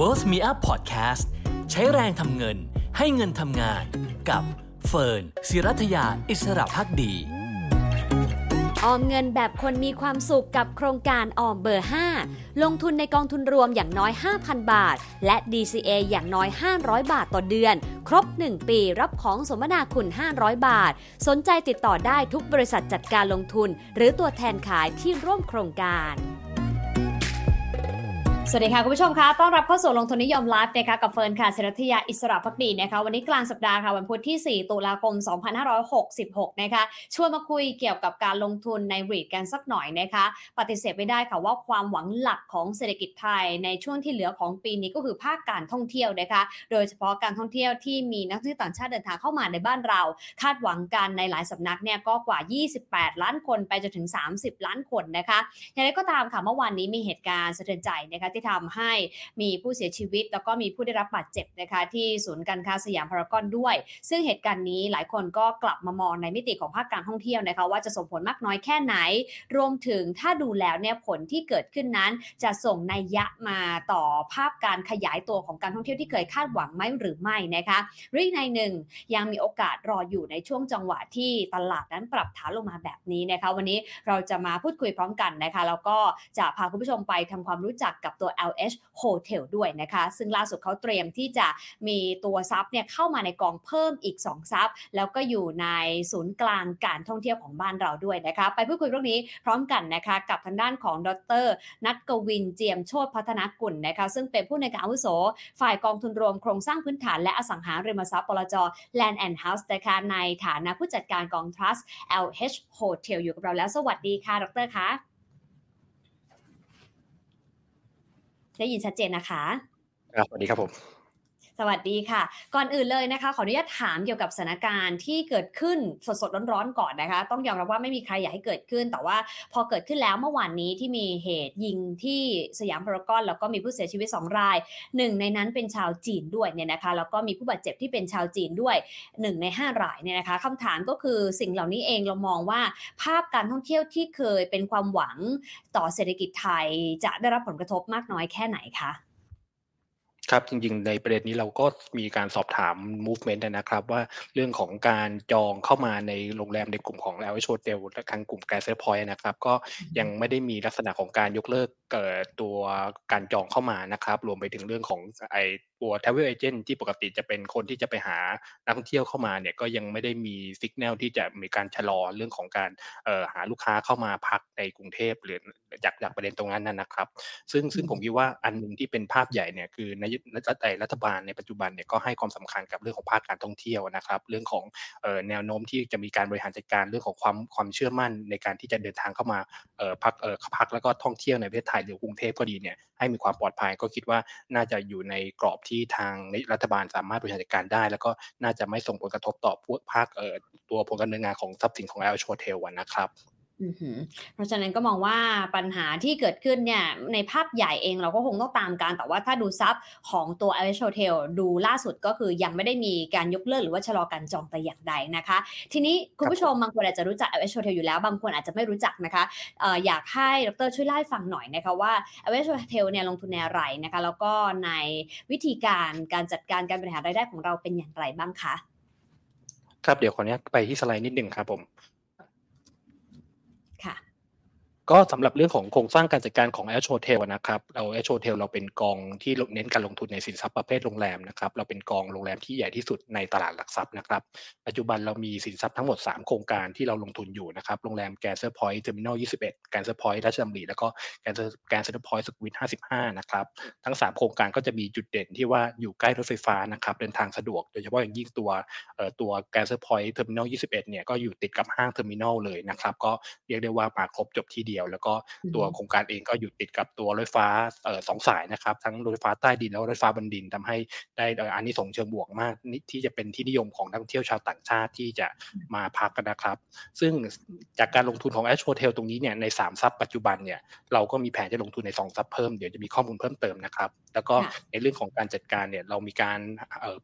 Worth Me Up Podcast ใช้แรงทำเงินให้เงินทำงานกับเฟิร์นศิรัทยาอิสระพักดี ออมเงินแบบคนมีความสุขกับโครงการออมเบอร์ 5 ลงทุนในกองทุนรวมอย่างน้อย 5,000 บาท และ DCA อย่างน้อย 500 บาทต่อเดือน ครบ 1 ปีรับของสมนาคุณ 500 บาท สนใจติดต่อได้ทุกบริษัทจัดการลงทุน หรือตัวแทนขายที่ร่วมโครงการ สวัสดีค่ะคุณผู้ชมคะต้อนรับเข้าสู่ลงทุนนิยมไลฟ์นะคะกับเฟิร์นค่ะเศรษฐยาอิสระพักดีนะคะวันนี้กลางสัปดาห์ค่ะวันพุธที่ 4 ตุลาคม 2566 นะคะชวนมาคุยเกี่ยวกับการลงทุนในรีดกันสักหน่อยนะคะปฏิเสธไม่ได้ค่ะว่าความหวังหลักของเศรษฐกิจไทยในช่วงที่เหลือของปีนี้ก็คือภาคการท่องเที่ยวนะคะโดยเฉพาะการท่องเที่ยวที่มีนักท่องเที่ยวต่างชาติเดินทางเข้ามาในบ้านเรา คาดหวังกันในหลายสำนักเนี่ยก็กว่า 28 ล้านคนไปจนถึง 30 ล้านคนนะคะอย่างไรก็ตามค่ะเมื่อวานนี้มีเหตุการณ์สะเทือนใจนะคะที่ทำให้มีผู้เสียชีวิต แล้วก็มีผู้ได้รับบาดเจ็บนะคะที่ศูนย์การค้าสยามพารากอนด้วย ซึ่งเหตุการณ์นี้หลายคนก็กลับมามองในมิติของภาคการท่องเที่ยวนะคะว่าจะส่งผลมากน้อยแค่ไหน รวมถึงถ้าดูแล้วเนี่ยผลที่เกิดขึ้นนั้นจะส่งนัยยะมาต่อภาพการขยายตัวของการท่องเที่ยวที่เคยคาดหวังไหมหรือไม่นะคะหรืออีกในหนึ่งยังมีโอกาสรออยู่ในช่วงจังหวะที่ตลาดนั้นปรับฐานลงมาแบบนี้นะคะ วันนี้เราจะมาพูดคุยพร้อมกันนะคะ แล้วก็จะพาคุณผู้ชมไปทำความรู้จักกับตัว LH Hotel ด้วยนะคะ ซึ่งล่าสุดเขาเตรียมที่จะมีตัวซับเนี่ยเข้ามาในกองเพิ่มอีก 2 ซับแล้วก็อยู่ในศูนย์กลางการท่องเที่ยวของบ้านเราด้วยนะคะ ไปพูดคุยเรื่องนี้พร้อมกันนะคะกับทางด้านของดร นัทกวินเจียมโชติพัฒนากุลนะคะ ซึ่งเป็นผู้ในการอาวุโส ฝ่ายกองทุนรวมโครงสร้างพื้นฐานและอสังหาริมทรัพย์ปลจ Land and House นะคะในฐานะผู้จัดการกอง Trust LH Hotel อยู่กับเราแล้ว สวัสดีค่ะ ดรคะ ได้ยินชัดเจนนะคะ ครับสวัสดีครับผม สวัสดีค่ะ ก่อนอื่นเลยนะคะ ขออนุญาตถามเกี่ยวกับสถานการณ์ที่เกิดขึ้นสดๆร้อนๆก่อนนะคะ ต้องยอมรับว่าไม่มีใครอยากให้เกิดขึ้น แต่ว่าพอเกิดขึ้นแล้วเมื่อวานนี้ที่มีเหตุยิงที่สยามพารากอนแล้วก็มีผู้เสียชีวิต 2 รายหนึ่งในนั้นเป็นชาวจีนด้วยเนี่ยนะคะแล้วก็มีผู้บาดเจ็บที่เป็นชาวจีนด้วย 1 ใน 5 รายเนี่ยนะคะคำถามก็คือสิ่งเหล่านี้เองเรามองว่าภาพการท่องเที่ยวที่เคยเป็นความหวังต่อเศรษฐกิจไทยจะได้รับผลกระทบมากน้อยแค่ไหนคะ ครับจริงๆ ในประเด็นนี้เราก็มีการสอบถาม movement นะครับ ว่าเรื่องของการจองเข้ามาในโรงแรมในกลุ่มของ l อ h Hotel และทางกลุ่ม g r a n d s e r Point นะครับ ก็ยังไม่ได้มีลักษณะของการยกเลิก เอ่อตัวการจองเข้ามานะครับ รวมไปถึงเรื่องของไอตัว travel agent ที่ปกติจะเป็นคนที่จะไปหานักท่องเที่ยวเข้ามาเนี่ยก็ยังไม่ได้มีสัญญาณที่จะมีการชะลอเรื่องของการเอ่อหาลูกค้าเข้ามาพักในกรุงเทพหรือจากจากประเด็นตรงนั้นนะครับ ซึ่งซึ่งผมคิดว่าอันหนึ่งที่เป็นภาพใหญ่เนี่ยคือในรัฐบาลในปัจจุบันเนี่ยก็ให้ความสำคัญกับเรื่องของภาคการท่องเที่ยวนะครับ เรื่องของเอ่อแนวโน้มที่จะมีการบริหารจัดการเรื่องของความความเชื่อมั่นในการที่จะเดินทางเข้ามาเอ่อพักเอ่อพักแล้วก็ท่องเที่ยวในประเทศไทยหรือกรุงเทพก็ดีเนี่ยให้มีความปลอดภัยก็คิดว่าน่าจะอยู่ในกรอบที่ทางรัฐบาลสามารถบริหารจัดการได้ แล้วก็น่าจะไม่ส่งผลกระทบต่อพวกภาคเอ่อตัวผลการดำเนินงานของทรัพย์สินของ LH Hotel นะครับ เพราะฉะนั้นก็มองว่าปัญหาที่เกิดขึ้นเนี่ยในภาพใหญ่เองเราก็คงต้องตามการ แต่ว่าถ้าดูทรัพย์ของตัว LH Hotel ดูล่าสุดก็คือยังไม่ได้มีการยกเลิกหรือว่าชะลอการจองแต่อย่างใดนะคะ ทีนี้คุณผู้ชมบางคนอาจจะรู้จัก LH Hotel อยู่แล้ว บางคนอาจจะไม่รู้จักนะคะอออยากให้ดรช่วยเล่าให้ฟังหน่อยนะคะว่า LH Hotel เนี่ยลงทุนในอะไรนะคะแล้วก็ในวิธีการการจัดการการบริหารรายได้ของเราเป็นอย่างไรบ้างคะครับเดี๋ยวขออนุญาตไปที่สไลด์นิดหนึ่งครับผมค่ะ ก็สำหรับเรื่องของโครงสร้างการจัดการของ LH Hotel นะครับเรา LH Hotel เราเป็นกองที่เน้นการลงทุนในสินทรัพย์ประเภทโรงแรมนะครับเราเป็นกองโรงแรมที่ใหญ่ที่สุดในตลาดหลักทรัพย์นะครับปัจจุบันเรามีสินทรัพย์ทั้งหมด 3 โครงการที่เราลงทุนอยู่นะครับโรงแรม Grande Centre Point Terminal 21 Grande Centre Point ราชดำริแล้วก็ Grande Centre Grande Centre Point สุขุมวิท55นะครับทั้ง 3 โครงการก็จะมีจุดเด่นที่ว่าอยู่ใกล้รถไฟฟ้านะครับเดินทางสะดวกโดยเฉพาะอย่างยิ่งตัวตัว Grande Centre Point Terminal 21เนี่ยก็อยู่ติดกับห้าง Terminal เลยนะครับก็เรียกได้ว่ามาครบจบที่เดียวแล้วก็ตัวตัวโครงการเองก็อยู่ติดกับตัวรถไฟฟ้าสองสายนะครับ ทั้งรถไฟฟ้าใต้ดินแล้วรถไฟฟ้าบนดินทำให้ได้อันนี้ส่งเชิงบวกมากที่จะเป็นที่นิยมของนักท่องเที่ยวชาวต่างชาติที่จะมาพักกันนะครับ ซึ่งจากการลงทุนของ LH Hotel ตรงนี้เนี่ยใน3ทรัพย์ปัจจุบันเนี่ยเราก็มีแผนจะลงทุนใน2ทรัพย์เพิ่มเดี๋ยวจะมีข้อมูลเพิ่มเติมนะครับแล้วก็ในเรื่องของการจัดการเนี่ยเรามีการ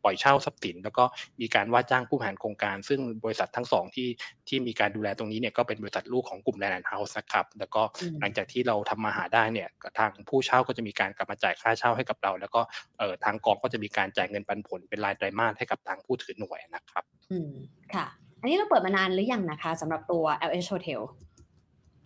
ปล่อยเช่าทรัพย์สิน แล้วก็มีการว่าจ้างผู้บริหารโครงการ ซึ่งบริษัททั้งสองที่ที่มีการดูแลตรงนี้เนี่ยก็เป็นบริษัทลูกของกลุ่ม Land & Houses นะครับแล้วก็หลังจากที่เราทำมาหาได้เนี่ยทางผู้เช่าก็จะมีการกลับมาจ่ายค่าเช่าให้กับเรา แล้วก็เอ่อทางกองก็จะมีการจ่ายเงินปันผลเป็นรายไตรมาสให้กับทางผู้ถือหน่วยนะครับ อืมค่ะ อันนี้เราเปิดมานานหรือยังนะคะสำหรับตัว LH Hotel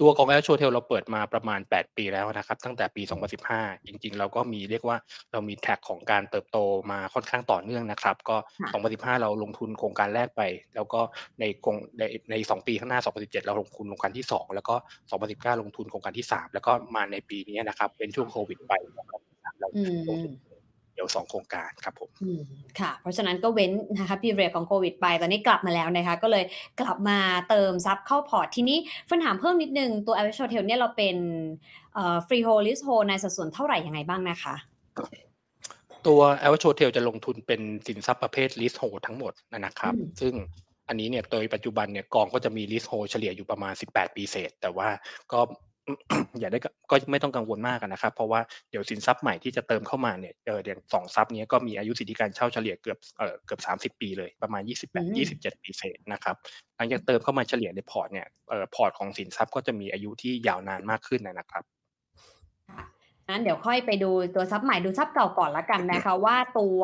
ตัวของแอชโชเทลเราเปิดมาประมาณ 8 ปีแล้วนะครับ ตั้งแต่ปี 2015 จริง ๆ เราก็มีเรียกว่าเรามีแท็กของการเติบโตมาค่อนข้างต่อเนื่องนะครับ ก็ 2015 เราลงทุนโครงการแรกไป แล้วก็ในโครงในใน 2 ปีข้างหน้า 2017 เราลงทุนโครงการที่ 2 แล้วก็ 2019 ลงทุนโครงการที่ 3 แล้วก็มาในปีนี้นะครับ เป็นช่วงโควิดไปนะครับเราลงทุนเดี๋ยวสองโครงการครับผมค่ะ เพราะฉะนั้นก็เว้นนะคะ period ของโควิดไปตอนนี้กลับมาแล้วนะคะ ก็เลยกลับมาเติมทรัพย์เข้าพอร์ต ทีนี้เฟิร์นถามเพิ่มนิดนึง ตัว a v e r a g e Hotel เนี่ยเราเป็น freehold leasehold ในสัดส่วนเท่าไหร่ยังไงบ้างนะคะ ตัว a v e r a g e Hotel จะลงทุนเป็นสินทรัพย์ประเภท leasehold ทั้งหมดนะครับ ซึ่งอันนี้เนี่ยโดยปัจจุบันเนี่ยกองก็จะมี leasehold เฉลี่ยอยู่ประมาณ 18 ปีเศษ แต่ว่าก็ อย่าได้ก็ไม่ต้องกังวลมากนะครับ เพราะว่าเดี๋ยวสินทรัพย์ใหม่ที่จะเติมเข้ามาเนี่ยเอออย่างสองทรัพย์นี้ก็มีอายุสิทธิการเช่าเฉลี่ยเกือบเออเกือบสามสิบปีเลยประมาณยี่สิบแปดยี่สิบเจ็ดปีเศษนะครับหลังจากเติมเข้ามาเฉลี่ยในพอร์ตเนี่ยเออพอร์ตของสินทรัพย์ก็จะมีอายุที่ยาวนานมากขึ้นนะครับ นั้นเดี๋ยวค่อยไปดูตัวทรัพย์ใหม่ดูทรัพย์เก่าก่อนละกันนะคะว่าตัว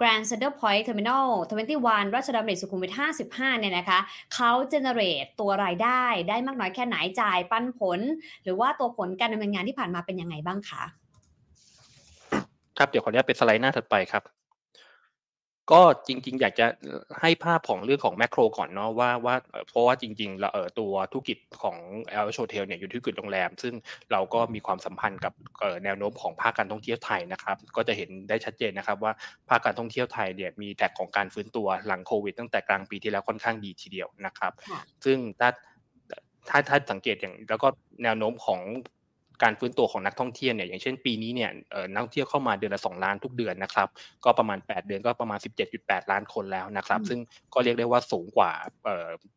Grand Center Point Terminal 21 ราชดำเนินสุขุมวิท 55 เนี่ยนะคะเขา generate ตัวรายได้ได้มากน้อยแค่ไหนจ่ายปันผล หรือว่าตัวผลการดำเนินงานที่ผ่านมาเป็นยังไงบ้างคะ ครับเดี๋ยวขออนุญาตเป็นสไลด์หน้าถัดไปครับ ก็จริง ๆ อยากจะให้ภาพของเรื่องของ macro ก่อนเนาะว่าว่าเพราะว่าจริงๆเราเออตัวธุรกิจของ LH Hotel เนี่ยอยู่ที่ธุรกิจโรงแรม ซึ่งเราก็มีความสัมพันธ์กับแนวโน้มของภาคการท่องเที่ยวไทยนะครับ ก็จะเห็นได้ชัดเจนนะครับว่าภาคการท่องเที่ยวไทยเนี่ยมีแท็กของการฟื้นตัวหลังโควิดตั้งแต่กลางปีที่แล้วค่อนข้างดีทีเดียวนะครับ ซึ่งถ้าถ้าถ้าสังเกตอย่างแล้วก็แนวโน้มของ การฟื้นตัวของนักท่องเที่ยวเนี่ยอย่างเช่นปีนี้เนี่ยนักท่องเที่ยวเข้ามาเดือนละ2ล้านทุกเดือนนะครับ ก็ประมาณ 8 เดือนก็ประมาณ 17.8 ล้านคนแล้วนะครับ ซึ่งก็เรียกได้ว่าสูงกว่า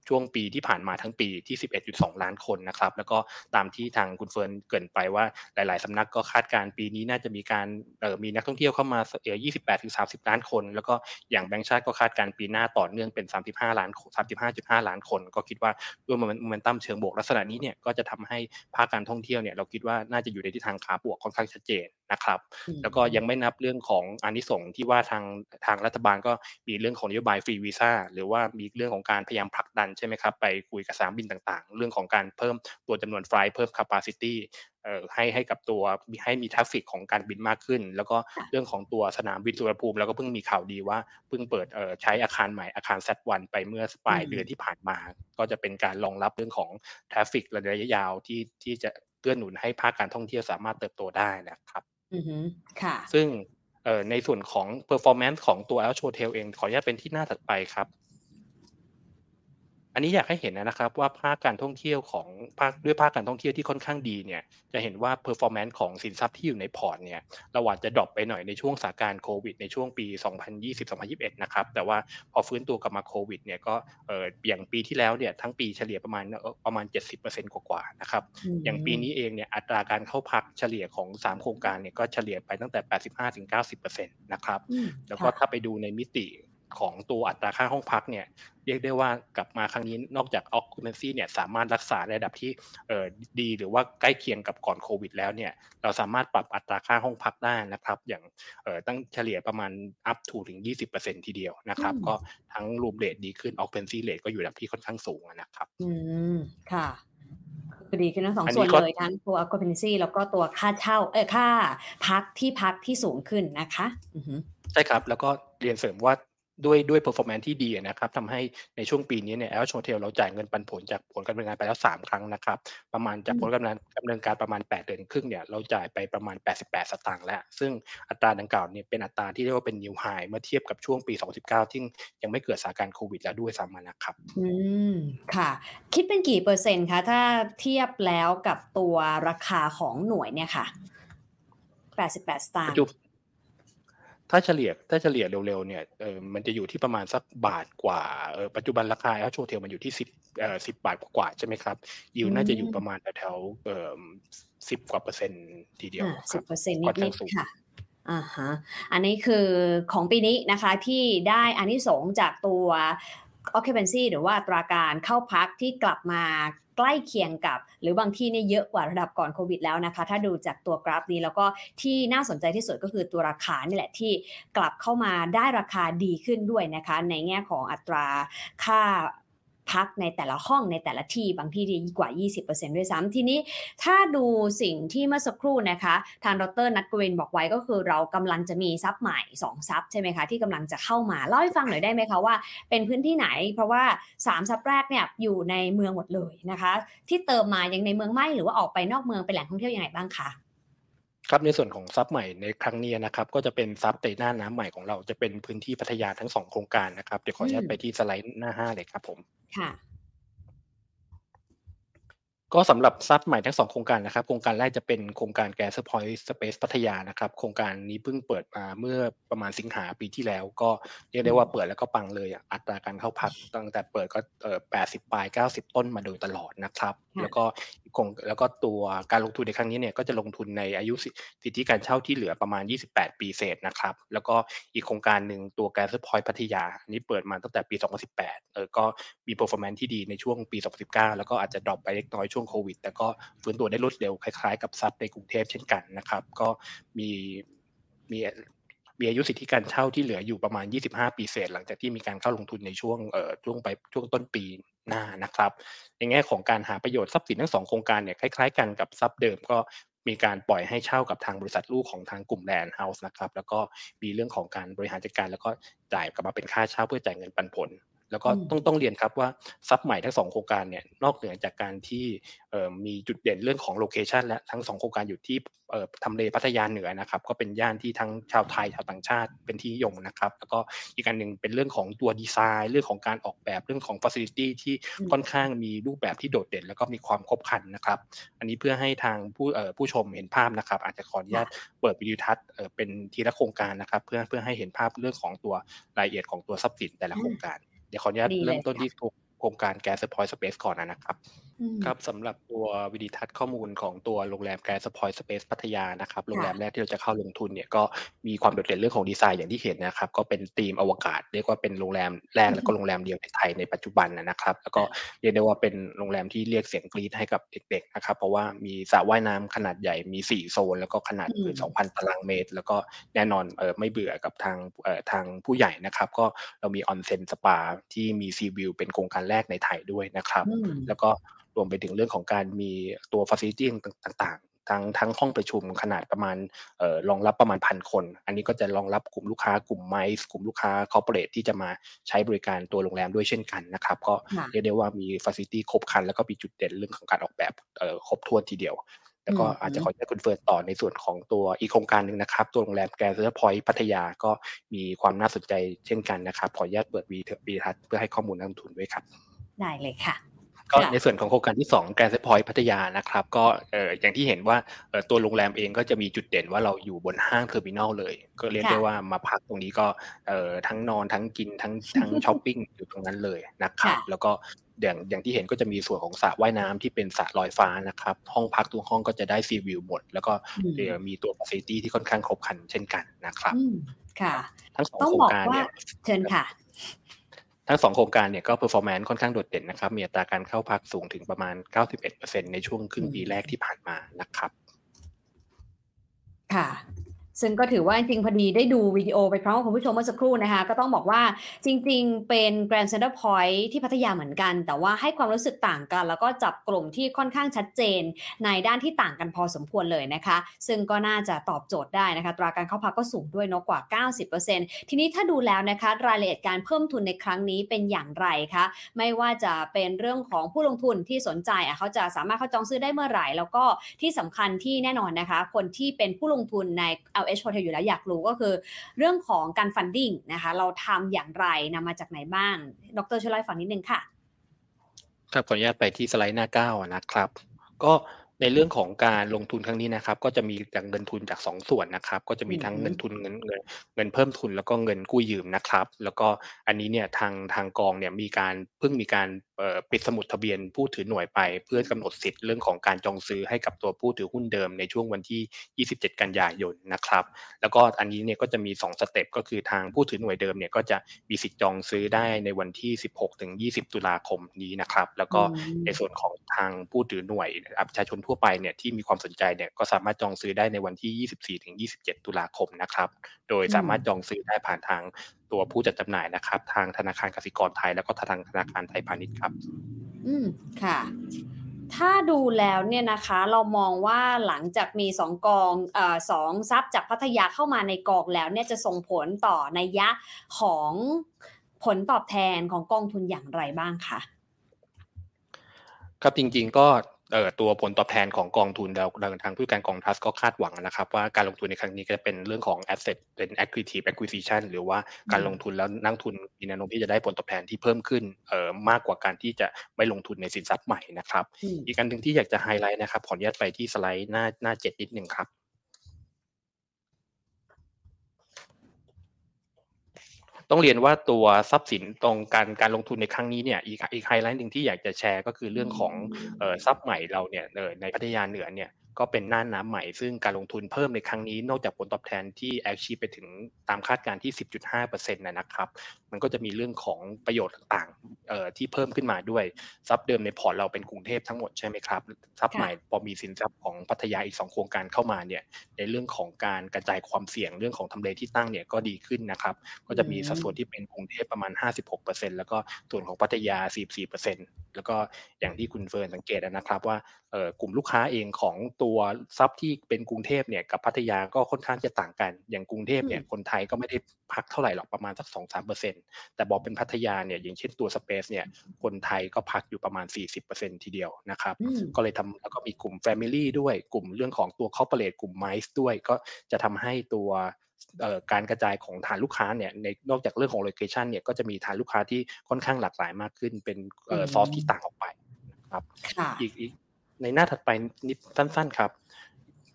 ช่วงปีที่ผ่านมาทั้งปีที่ 11.2 ล้านคนนะครับ แล้วก็ตามที่ทางคุณเฟิร์นเกริ่นไปว่าหลาย ๆสำนักก็คาดการปีนี้น่าจะมีการมีนักท่องเที่ยวเข้ามาเออ28-30 ล้านคน แล้วก็อย่างแบงก์ชาติก็คาดการปีหน้าต่อเนื่องเป็น 35 ล้าน35.5 ล้านคน ก็คิดว่าด้วยโมเมนตัมเชิงบวกลักษณะนี้เนี่ยก็จะทำให้ภาคการท่องเที่ยวเนี่ยเราคิดว่าน่าจะอยู่ในทิศทางขาบวกค่อนข้างชัดเจนนะครับ แล้วก็ยังไม่นับเรื่องของอานิสงส์ที่ว่าทางทางรัฐบาลก็มีเรื่องของนโยบายฟรีวีซ่าหรือว่ามีเรื่องของการพยายามผลักดันใช่ไหมครับไปคุยกับสนามบินต่างๆ เรื่องของการเพิ่มตัวจำนวน flight เพิ่ม capacity ให้ให้กับตัวให้มี traffic ของการบินมากขึ้น แล้วก็เรื่องของตัวสนามบินสุวรรณภูมิแล้วก็เพิ่งมีข่าวดีว่าเพิ่งเปิดใช้อาคารใหม่อาคาร Z1 ไปเมื่อปลายเดือนที่ผ่านมา ก็จะเป็นการรองรับเรื่องของ traffic ระยะยาวที่ที่จะเกื้อหนุนให้ภาคการท่องเที่ยวสามารถเติบโตได้นะครับอือค่ะ ซึ่งในส่วนของ performance ของตัว LH Hotel เองขออนุญาตเป็นที่หน้าถัดไปครับ อันนี้อยากให้เห็นนะครับว่าภาคการท่องเที่ยวของภาคด้วยภาคการท่องเที่ยวที่ค่อนข้างดีเนี่ยจะเห็นว่า performance ของสินทรัพย์ที่อยู่ในพอร์ตเนี่ยเราอาจจะ drop ไปหน่อยในช่วงสถานการณ์โควิดในช่วงปี 2020-2021 นะครับแต่ว่าพอฟื้นตัวกลับมาโควิดเนี่ยก็เอออย่างปีที่แล้วเนี่ยทั้งปีเฉลี่ยประมาณประมาณ 70%กว่าๆนะครับอย่างปีนี้เองเนี่ยอัตราการเข้าพักเฉลี่ยของ 3 โครงการเนี่ยก็เฉลี่ยไปตั้งแต่ 85-90%นะครับแล้วก็ถ้าไปดูในมิติ ของตัวอัตราค่าห้องพักเนี่ยเรียกได้ว่ากลับมาครั้งนี้นอกจาก occupancy เนี่ยสามารถรักษาในระดับที่เออดีหรือว่าใกล้เคียงกับก่อนโควิด แล้วเนี่ยเราสามารถปรับอัตราค่าห้องพักได้นะครับ อย่างเออตั้งเฉลี่ยประมาณ up to ถึง 20%ทีเดียวนะครับ ก็ทั้งรูมเรทดีขึ้น occupancy rate ก็อยู่ระดับที่ค่อนข้างสูงนะครับอืมค่ะคือดีขึ้นทั้งสองส่วนเลยทั้งตัว occupancy แล้วก็ตัวค่าเช่าเออค่าพักที่พักที่สูงขึ้นนะคะใช่ครับ แล้วก็เรียนเสริมว่า ด้วยด้วย performance ที่ดีนะครับทำให้ในช่วงปีนี้เนี่ย LH Hotel เราจ่ายเงินปันผลจากผลการดำเนินงานไปแล้ว 3 ครั้งนะครับ ประมาณจากผลการดำเนินการประมาณ 8 เดือนครึ่งเนี่ยเราจ่ายไปประมาณ 88 สตางค์แล้ว ซึ่งอัตราดังกล่าวเนี่ยเป็นอัตราที่เรียกว่าเป็น new high เมื่อเทียบกับช่วงปี 2019 ที่ยังไม่เกิดสถานการณ์โควิดแล้วด้วยซ้ำนะครับ อืม ค่ะ คิดเป็นกี่เปอร์เซ็นต์คะถ้าเทียบแล้วกับตัวราคาของหน่วยเนี่ยค่ะ 88 สตางค์ ถ้าเฉลี่ยถ้าเฉลี่ยเร็วๆเนี่ยเออมันจะอยู่ที่ประมาณสักบาทกว่าเออปัจจุบันราคา LHHOTEL มันอยู่ที่สิบเอ่อสิบบาทกว่าใช่ไหมครับยิวน่าจะอยู่ประมาณแถวเอ่อสิบกว่าเปอร์เซ็นต์ทีเดียวสิบเปอร์เซ็นต์นิดๆค่ะอ่าฮะอันนี้คือของปีนี้นะคะที่ได้อานิสงส์จากตัว occupancy หรือว่าตราการเข้าพักที่กลับมา ใกล้เคียงกับ หรือบางที่เนี่ยเยอะกว่าระดับก่อนโควิดแล้วนะคะ ถ้าดูจากตัวกราฟนี้แล้วก็ที่น่าสนใจที่สุดก็คือตัวราคานี่แหละที่กลับเข้ามาได้ราคาดีขึ้นด้วยนะคะ ในแง่ของอัตราค่า พักในแต่ละห้องในแต่ละที่บางที่ดีกว่า 20%ด้วยซ้ำทีนี้ถ้าดูสิ่งที่เมื่อสักครู่นะคะ ทางดรนัทกวินบอกไว้ก็คือเรากำลังจะมีซับใหม่ 2 ซับใช่ไหมคะ ที่กำลังจะเข้ามาเล่าให้ฟังหน่อยได้ไหมคะว่า เป็นพื้นที่ไหน เพราะว่า 3 ทรัพย์แรกเนี่ยอยู่ในเมืองหมดเลยนะคะ ที่เติมมายังในเมืองไม่หรือว่าออกไปนอกเมืองเป็นแหล่งท่องเที่ยวยังไงบ้างคะ ครับในส่วนของทรัพย์ใหม่ในครั้งนี้นะครับก็จะเป็นทรัพย์น่านน้ำใหม่ของเราจะเป็นพื้นที่พัทยาทั้งสองโครงการนะครับเดี๋ยวขออนุญาตไปที่สไลด์หน้าห้าเลยครับผมค่ะก็สำหรับทรัพย์ใหม่ทั้งสองโครงการนะครับ โครงการแรกจะเป็นโครงการ Grande Centre Point Space พัทยานะครับ โครงการนี้เพิ่งเปิดมาเมื่อประมาณสิงหาปีที่แล้ว ก็เรียกได้ว่าเปิดแล้วก็ปังเลยอัตราการเข้าพักตั้งแต่เปิดก็เอ่อแปดสิบปลายเก้าสิบต้นมาโดยตลอดนะครับ แล้วก็ คงแล้วก็ตัวการลงทุนในครั้งนี้เนี่ยก็จะลงทุนในอายุสิทธิการเช่าที่เหลือประมาณ 28 ปีเศษนะครับ แล้วก็อีกโครงการหนึ่งตัวแกสพอยพัทยาอันนี้เปิดมาตั้งแต่ปี 2018 เออก็มี performance ที่ดีในช่วงปี 2019 แล้วก็อาจจะดรอปไปเล็กน้อยช่วงโควิด แต่ก็ฟื้นตัวได้รวดเร็วคล้ายๆ กับซับในกรุงเทพเช่นกันนะครับ ก็มีมี มีอายุสิทธิการเช่าที่เหลืออยู่ประมาณ 25 ปีเศษ หลังจากที่มีการเข้าลงทุนในช่วงเอ่อช่วงไปช่วงต้นปีหน้านะครับ ในแง่ของการหาประโยชน์ทรัพย์สินทั้งสองโครงการเนี่ยคล้ายๆกันกับทรัพย์เดิมก็มีการปล่อยให้เช่ากับทางบริษัทลูกของทางกลุ่มแลนด์เฮาส์นะครับ แล้วก็มีเรื่องของการบริหารจัดการ แล้วก็จ่ายกลับมาเป็นค่าเช่าเพื่อจ่ายเงินปันผล แล้วก็ต้องต้องเรียนครับว่าซับใหม่ทั้งสองโครงการเนี่ยนอกเหนือจากการที่มีจุดเด่นเรื่องของ location และทั้งสองโครงการอยู่ที่ทำเลพัทยาเหนือนะครับ ก็เป็นย่านที่ทั้งชาวไทยชาวต่างชาติเป็นที่นิยมนะครับ แล้วก็อีกการหนึ่งเป็นเรื่องของตัวดีไซน์ เรื่องของการออกแบบเรื่องของ facility ที่ค่อนข้างมีรูปแบบที่โดดเด่น แล้วก็มีความครบครันนะครับ อันนี้เพื่อให้ทางผู้ผู้ชมเห็นภาพนะครับ อาจจะขออนุญาตเปิดวิดีโอทัศน์เป็นทีละโครงการนะครับ เพื่อเพื่อให้เห็นภาพเรื่องของตัวรายละเอียดของตัวทรัพย์สินแต่ละโครงการเดี๋ยวขออนุญาตเริ่มต้นที่โครงการ Grande Centre Point Space ก่อนนะครับครับสำหรับตัววิดีทัศน์ข้อมูลของตัวโรงแรม Grande Centre Point Space พัทยานะครับโรงแรมแรกที่เราจะเข้าลงทุนเนี่ยก็มีความโดดเด่นเรื่องของดีไซน์อย่างที่เห็นนะครับ ก็เป็นธีมอวกาศเรียกว่าเป็นโรงแรมแรกแล้วก็โรงแรมเดียวในไทยในปัจจุบันนะครับ แล้วก็เรียกได้ว่าเป็นโรงแรมที่เรียกเสียงกรี๊ดให้กับเด็กๆนะครับเพราะว่ามีสระว่ายน้ำขนาดใหญ่มี 4 โซน แล้วก็ขนาดเกิน2,000 ตารางเมตร แล้วก็แน่นอนเออไม่เบื่อกับทางเอ่อทางผู้ใหญ่นะครับ ก็เรามีออนเซ็นสปาที่มี sea view เป็นโครงการแรกในไทยด้วยนะครับ แล้วก็รวมไปถึงเรื่องของการมีตัวฟ a ซิลิตี้ต่างๆ ทั้งทั้งห้องประชุมขนาดประมาณเอ่อรองรับประมาณพันคน อันนี้ก็จะรองรับกลุ่มลูกค้ากลุ่ม MICE กลุ่มลูกค้า corporate ที่จะมาใช้บริการตัวโรงแรมด้วยเช่นกันนะครับ ก็เรียกได้ว่ามี facility ครบครัน แล้วก็มีจุดเด่นเรื่องของการออกแบบเอ่อครบถ้วนทีเดียวแล้วก็อาจจะขอให้คุณเฟิร์นต่อในส่วนของตัวอีกโครงการหนึ่งนะครับ ตัวโรงแรม Grande Centre Point พัทยาก็มีความน่าสนใจเช่นกันนะครับ ขออนุญาตเปิดวีดิทัศน์เพื่อให้ข้อมูลนักลงทุนด้วยครับ ได้เลยค่ะ ก็ในส่วนของโครงการที่2 Grande Centre Point พัทยานะครับ ก็อย่างที่เห็นว่าตัวโรงแรมเองก็จะมีจุดเด่นว่าเราอยู่บนห้าง Terminal เลย ก็เรียกได้ว่ามาพักตรงนี้ก็ทั้งนอนทั้งกินทั้งทั้งช้อปปิ้งอยู่ตรงนั้นเลยนะครับแล้วก็อย่างอย่างที่เห็นก็จะมีส่วนของสระว่ายน้ำที่เป็นสระลอยฟ้านะครับ ห้องพักทุกห้องก็จะได้ sea view หมด แล้วก็มีตัวฟาซิลิตี้ที่ค่อนข้างครบครันเช่นกันนะครับค่ะ ทั้งสองโครงการเนี่ยเชิญค่ะ ทั้งสองโครงการเนี่ยก็ performance ค่อนข้างโดดเด่นนะครับ มีอัตราการเข้าพักสูงถึงประมาณ 91%ในช่วงครึ่งปีแรกที่ผ่านมานะครับ ค่ะ ซึ่งก็ถือว่าจริงพอดีได้ดูวิดีโอไปพร้อมกับคุณผู้ชมเมื่อสักครู่นะคะ ก็ต้องบอกว่าจริงๆ เป็น Grand Center Point ที่พัทยาเหมือนกัน แต่ว่าให้ความรู้สึกต่างกัน แล้วก็จับกลุ่มที่ค่อนข้างชัดเจน ในด้านที่ต่างกันพอสมควรเลยนะคะ ซึ่งก็น่าจะตอบโจทย์ได้นะคะ ตราการเข้าพักก็สูงด้วยนกกว่า 90%ทีนี้ถ้าดูแล้วนะคะ รายละเอียดการเพิ่มทุนในครั้งนี้เป็นอย่างไรคะไม่ว่าจะเป็นเรื่องของผู้ลงทุนที่สนใจอะเขาจะสามารถเข้าจองซื้อได้เมื่อไหร่ แล้วก็ที่สำคัญที่แน่นอนนะคะ คนที่เป็นผู้ลงทุนใน LH Hotel อยู่แล้วอยากรู้ก็คือ เรื่องของการฟันดิ้งนะคะเราทำอย่างไรนำมาจากไหนบ้าง ดรช่วยเล่าฝังนิดนึงค่ะ ครับขออนุญาตไปที่สไลด์หน้าเก้านะครับ ก็ ในเรื่องของการลงทุนครั้งนี้นะครับ ก็จะมีจากเงินทุนจาก 2 ส่วนนะครับ ก็จะมีทั้งเงินทุนเงินเงินเงินเพิ่มทุนแล้วก็เงินกู้ยืมนะครับ แล้วก็อันนี้เนี่ยทางทางกองเนี่ยมีการเพิ่งมีการปิดสมุดทะเบียนผู้ถือหน่วยไป เพื่อกำหนดสิทธิ์เรื่องของการจองซื้อให้กับตัวผู้ถือหุ้นเดิมในช่วงวันที่ 27 กันยายนนะครับ แล้วก็อันนี้เนี่ยก็จะมี 2 สเต็ปก็คือทางผู้ถือหน่วยเดิมเนี่ยก็จะมีสิทธิ์จองซื้อได้ในวันที่ 16ถึง20 ตุลาคมนี้นะครับ แล้วก็ในส่วนของทางผู้ถือหน่วยประชาชนทั่วไปเนี่ยที่มีความสนใจเนี่ยก็สามารถจองซื้อได้ในวันที่ 24ถึง27 ตุลาคมนะครับ โดยสามารถจองซื้อได้ผ่านทางตัวผู้จัดจำหน่ายนะครับ ทางธนาคารกสิกรไทย แล้วก็ทางธนาคารไทยพาณิชย์ครับ อืมค่ะถ้าดูแล้วเนี่ยนะคะเรามองว่าหลังจากมีสองกองอสองซับจากพัทยาเข้ามาในกองแล้วเนี่ยจะส่งผลต่อในยะของผลตอบแทนของกองทุนอย่างไรบ้างคะครับจริงๆก็เอ่อ ตัวผลตอบแทนของกองทุนแล้วทางผู้การกองทัสก็คาดหวังนะครับ ว่าการลงทุนในครั้งนี้จะเป็นเรื่องของ asset เป็น accretive acquisition หรือว่าการลงทุนแล้วนักทุนมีแนวโน้มที่จะได้ผลตอบแทนที่เพิ่มขึ้นเอ่อมากกว่าการที่จะไม่ลงทุนในสินทรัพย์ใหม่นะครับ อีกอันหนึ่งที่อยากจะไฮไลท์นะครับขออนุญาตไปที่สไลด์หน้าหน้าเจ็ดนิดหนึ่งครับ ต้องเรียนว่าตัวทรัพย์สินตรงการการลงทุนในครั้งนี้เนี่ยอีกอีกไฮไลท์หนึ่งที่อยากจะแชร์ก็คือเรื่องของทรัพย์ใหม่เราเนี่ยในพัทยาเหนือเนี่ย ก็เป็นน่านน้ำใหม่ซึ่งการลงทุนเพิ่มในครั้งนี้ นอกจากผลตอบแทนที่แอคชีไปถึงตามคาดการณ์ที่ 10.5%นะครับ มันก็จะมีเรื่องของประโยชน์ต่างๆที่เพิ่มขึ้นมาด้วยทรัพย์เดิมในพอร์ตเราเป็นกรุงเทพทั้งหมดใช่ไหมครับทรัพย์ใหม่พอมีสินทรัพย์ของพัทยาอีก 2 โครงการเข้ามาเนี่ยในเรื่องของการกระจายความเสี่ยงเรื่องของทำเลที่ตั้งเนี่ยก็ดีขึ้นนะครับก็จะมีสัดส่วนที่เป็นกรุงเทพประมาณ 56%แล้วก็ส่วนของพัทยา 44%แล้วก็อย่างที่คุณเฟิร์นสังเกตนะครับว่า กลุ่มลูกค้าเองของตัวทรัพย์ที่เป็นกรุงเทพเนี่ยกับพัทยาก็ค่อนข้างจะต่างกัน อย่างกรุงเทพเนี่ยคนไทยก็ไม่ได้พักเท่าไหร่หรอกประมาณสักสองสามเปอร์เซ็นต์แต่บอกเป็นพัทยาเนี่ยอย่างเช่นตัวสเปซเนี่ยคนไทยก็พักอยู่ประมาณ40%ทีเดียวนะครับก็เลยทำแล้วก็มีกลุ่ม Family ด้วยกลุ่มเรื่องของตัว Corporate กลุ่ม m i c e ด้วยก็จะทำให้ตัวการกระจายของฐานลูกค้าเนี่ยในนอกจากเรื่องของ location เนี่ยก็จะมีฐานลูกค้าที่ค่อนข้างหลากหลายมากขึ้นเป็นซอสที่ต่างออกไปครับอีกอีก ในหน้าถัดไปนิดสั้น ๆ ครับ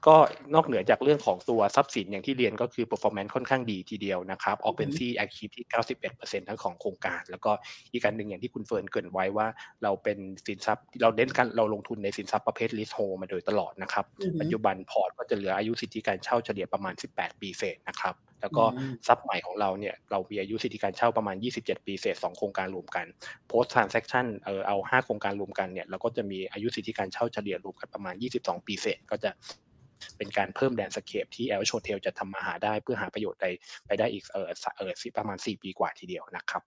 ก็นอกเหนือจากเรื่องของตัวทรัพย์สินอย่างที่เรียนก็คือ performance ค่อนข้างดีทีเดียวนะครับ occupancy achieve ที่ 91%ทั้งของโครงการ แล้วก็อีกการหนึ่งอย่างที่คุณเฟิร์นเกริ่นไว้ว่า เราเป็นสินทรัพย์เราเน้นกันเราลงทุนในสินทรัพย์ประเภท leasehold มาโดยตลอดนะครับ ปัจจุบันพอร์ตก็จะเหลืออายุสิทธิการเช่าเฉลี่ยประมาณ 18 ปีเศษนะครับแล้วก็ทรัพย์ใหม่ของเราเนี่ยเรามีอายุสิทธิการเช่าประมาณ 27 ปีเศษ2โครงการรวมกัน post transaction เออเอา 5 โครงการรวมกันเนี่ยเราก็จะมีอายุสิทธิการเช่าเฉลี่ยรวมกันประมาณ 22 ปีเศษก็จะ เป็นการเพิ่ม landscape ที่ LHHOTEL จะทำมาหาได้เพื่อหาประโยชน์ไปได้อีกเออเออประมาณสี่ปีกว่าทีเดียวนะครับ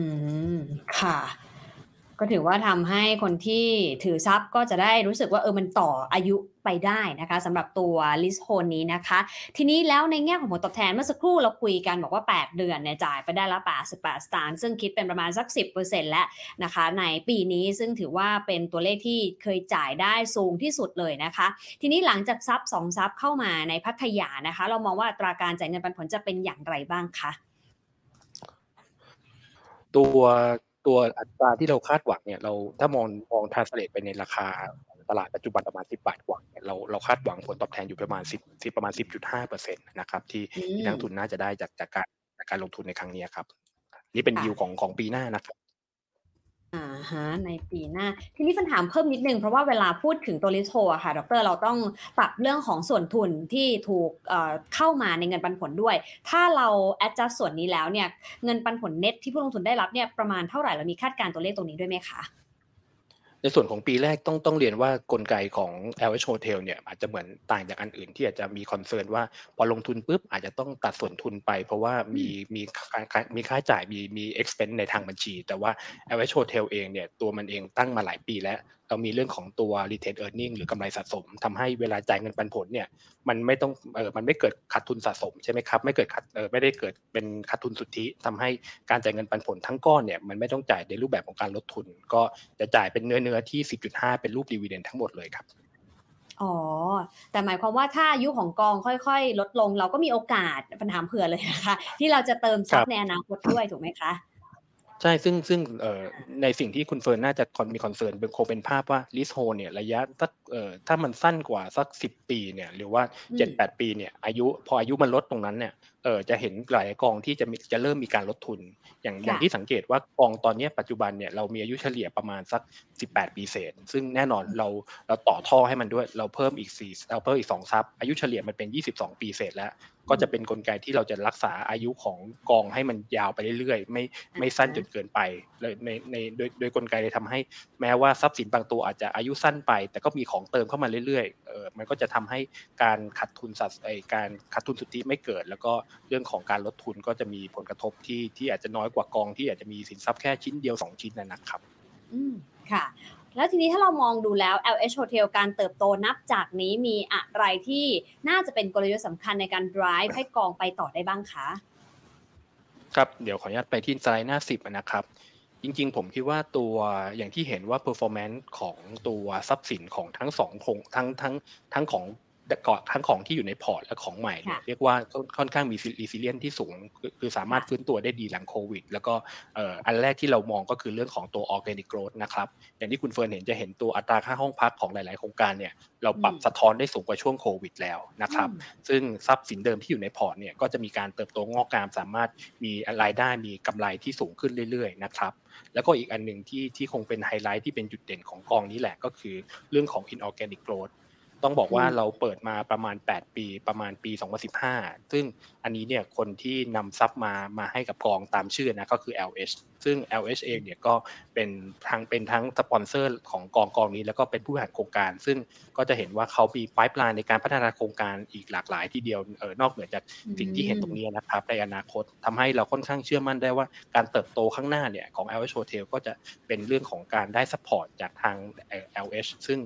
อืมค่ะ ก็ถือว่าทำให้คนที่ถือทรัพย์ก็จะได้รู้สึกว่าเออมันต่ออายุไปได้นะคะสำหรับตัว leasehold นี้นะคะ ทีนี้แล้วในแง่ของผลตอบแทนเมื่อสักครู่เราคุยกันบอกว่า 8 เดือนเนี่ยจ่ายไปได้ละ88สตางค์ซึ่งคิดเป็นประมาณสัก 10%แล้วนะคะ ในปีนี้ซึ่งถือว่าเป็นตัวเลขที่เคยจ่ายได้สูงที่สุดเลยนะคะ ทีนี้หลังจากซับสองซับเข้ามาในพัทยานะคะ เรามองว่าตราการจ่ายเงินปันผลจะเป็นอย่างไรบ้างคะตัว ตัวอัตราที่เราคาดหวังเนี่ยเราถ้ามองมองทาร์สเลตไปในราคาตลาดปัจจุบันประมาณ 10 บาทกว่าเนี่ยเราเราคาดหวังผลตอบแทนอยู่ประมาณ 10 10ประมาณ 10.5เปอร์เซ็นต์นะครับที่ที่นักทุนน่าจะได้จากจากการจากการลงทุนในครั้งนี้ครับ นี่เป็นยิวของของปีหน้านะครับ อ่าฮะในปีหน้า ทีนี้ฟันถามเพิ่มนิดนึง เพราะว่าเวลาพูดถึงตัวลิโทอะค่ะ ดร เราต้องปรับเรื่องของส่วนทุนที่ถูกเข้ามาในเงินปันผลด้วย ถ้าเรา adjust ส่วนนี้แล้วเนี่ย เงินปันผลเน็ตที่ผู้ลงทุนได้รับเนี่ยประมาณเท่าไหร่เรามีคาดการตัวเลขตรงนี้ด้วยไหมคะ ในส่วนของปีแรกต้องต้องเรียนว่ากลไกของ LH Hotel เนี่ยอาจจะเหมือนต่างจากอันอื่นที่อาจจะมีคอนเซิร์นว่าพอลงทุนปุ๊บอาจจะต้องตัดส่วนทุนไป เพราะว่ามีมีมีค่าใช้จ่ายมีมี expense ในทางบัญชี แต่ว่า LH Hotel เองเนี่ยตัวมันเองตั้งมาหลายปีแล้วเรามีเรื่องของตัว retain earning หรือกำไรสะสมทำให้เวลาจ่ายเงินปันผลเนี่ยมันไม่ต้องเออมันไม่เกิดขาดทุนสะสมใช่ไหมครับไม่เกิดขาดเออไม่ได้เกิดเป็นขาดทุนสุทธิทำให้การจ่ายเงินปันผลทั้งก้อนเนี่ยมันไม่ต้องจ่ายในรูปแบบของการลดทุน ก็จะจ่ายเป็นเนื้อเนื้อที่ 10.5 เป็นรูป dividend ทั้งหมดเลยครับอ๋อ แต่หมายความว่าถ้าอายุของกองค่อยๆ ลดลง เราก็มีโอกาสปัญหาเผื่อเลยนะคะ ที่เราจะเติมทรัพย์ในอนาคตด้วยถูกไหมคะ ใช่ ซึ่งซึ่งเอ่อในสิ่งที่คุณเฟิร์นน่าจะมี concern เป็นโคเป็นภาพว่า leasehold เนี่ยระยะสักเอ่อถ้ามันสั้นกว่าสักสิบปีเนี่ยหรือว่าเจ็ดแปดปีเนี่ยอายุพออายุมันลดตรงนั้นเนี่ย เออจะเห็นหลายกองที่จะมีจะเริ่มมีการลดทุน อย่างอย่างที่สังเกตว่ากองตอนนี้ปัจจุบันเนี่ยเรามีอายุเฉลี่ยประมาณสัก 18 ปีเศษ ซึ่งแน่นอนเราเราต่อท่อให้มันด้วยเราเพิ่มอีก4เราเพิ่มอีก2ซับอายุเฉลี่ยมันเป็น 22 ปีเศษแล้ว ก็จะเป็นนกลไกที่เราจะรักษาอายุของกองให้มันยาวไปเรื่อยๆ ไม่ไม่สั้นจนเกินไปเลยในในโดยโดยกลไกเลยทำให้แม้ว่าทรัพย์สินบางตัวอาจจะอายุสั้นไป แต่ก็มีของเติมเข้ามาเรื่อยๆเออมันก็จะทำให้การขาดทุนสัดไอการขาดทุนสุทธิไม่เกิด แล้วก็เรื่องของการลดทุนก็จะมีผลกระทบที่ที่อาจจะน้อยกว่ากองที่อาจจะมีสินทรัพย์แค่ชิ้นเดียว 2 ชิ้นนะครับ อืมค่ะ แล้วทีนี้ถ้าเรามองดูแล้ว LH Hotel การเติบโตนับจากนี้มีอะไรที่น่าจะเป็นกลยุทธ์สำคัญในการ drive ให้กองไปต่อได้บ้างคะครับเดี๋ยวขออนุญาตไปที่สไลด์หน้าสิบนะครับจริงๆ ผมคิดว่าตัวอย่างที่เห็นว่า performance ของตัวทรัพย์สินของทั้งสองคงทั้งทั้งทั้งของ ทั้งของที่อยู่ในพอร์ตและของใหม่เรียกว่าค่อนข้างมี resilience ที่สูง คือสามารถฟื้นตัวได้ดีหลังโควิด แล้วก็อันแรกที่เรามองก็คือเรื่องของตัว organic growth นะครับ อย่างที่คุณเฟิร์นเห็นจะเห็นตัวอัตราค่าห้องพักของหลาย ๆ โครงการเนี่ยเราปรับสะท้อนได้สูงกว่าช่วงโควิดแล้วนะครับ ซึ่งทรัพย์สินเดิมที่อยู่ในพอร์ตเนี่ยก็จะมีการเติบโตงอกงาม สามารถมีรายได้มีกำไรที่สูงขึ้นเรื่อย ๆ นะครับ แล้วก็อีกอันหนึ่งที่ที่คงเป็นไฮไลท์ที่เป็นจุดเด่นของกองนี้แหละก็คือเรื่องของ inorganic growth ต้องบอกว่าเราเปิดมาประมาณ 8 ปีประมาณปี 2015 ซึ่งอันนี้เนี่ยคนที่นำทรัพย์มามาให้กับกองตามชื่อนะก็คือ LH ซึ่ง LH เองเนี่ยก็เป็นทั้งเป็นทั้งสปอนเซอร์ของกองกองนี้ แล้วก็เป็นผู้บริหารโครงการ ซึ่งก็จะเห็นว่าเขามี pipeline ในการพัฒนาโครงการอีกหลากหลายที่เดียวเออนอกเหนือจากสิ่งที่เห็นตรงนี้นะครับในอนาคตทำให้เราค่อนข้างเชื่อมั่นได้ว่าการเติบโตข้างหน้าเนี่ยของ LH Hotel ก็จะเป็นเรื่องของการได้ support จากทาง LH ซึ่ง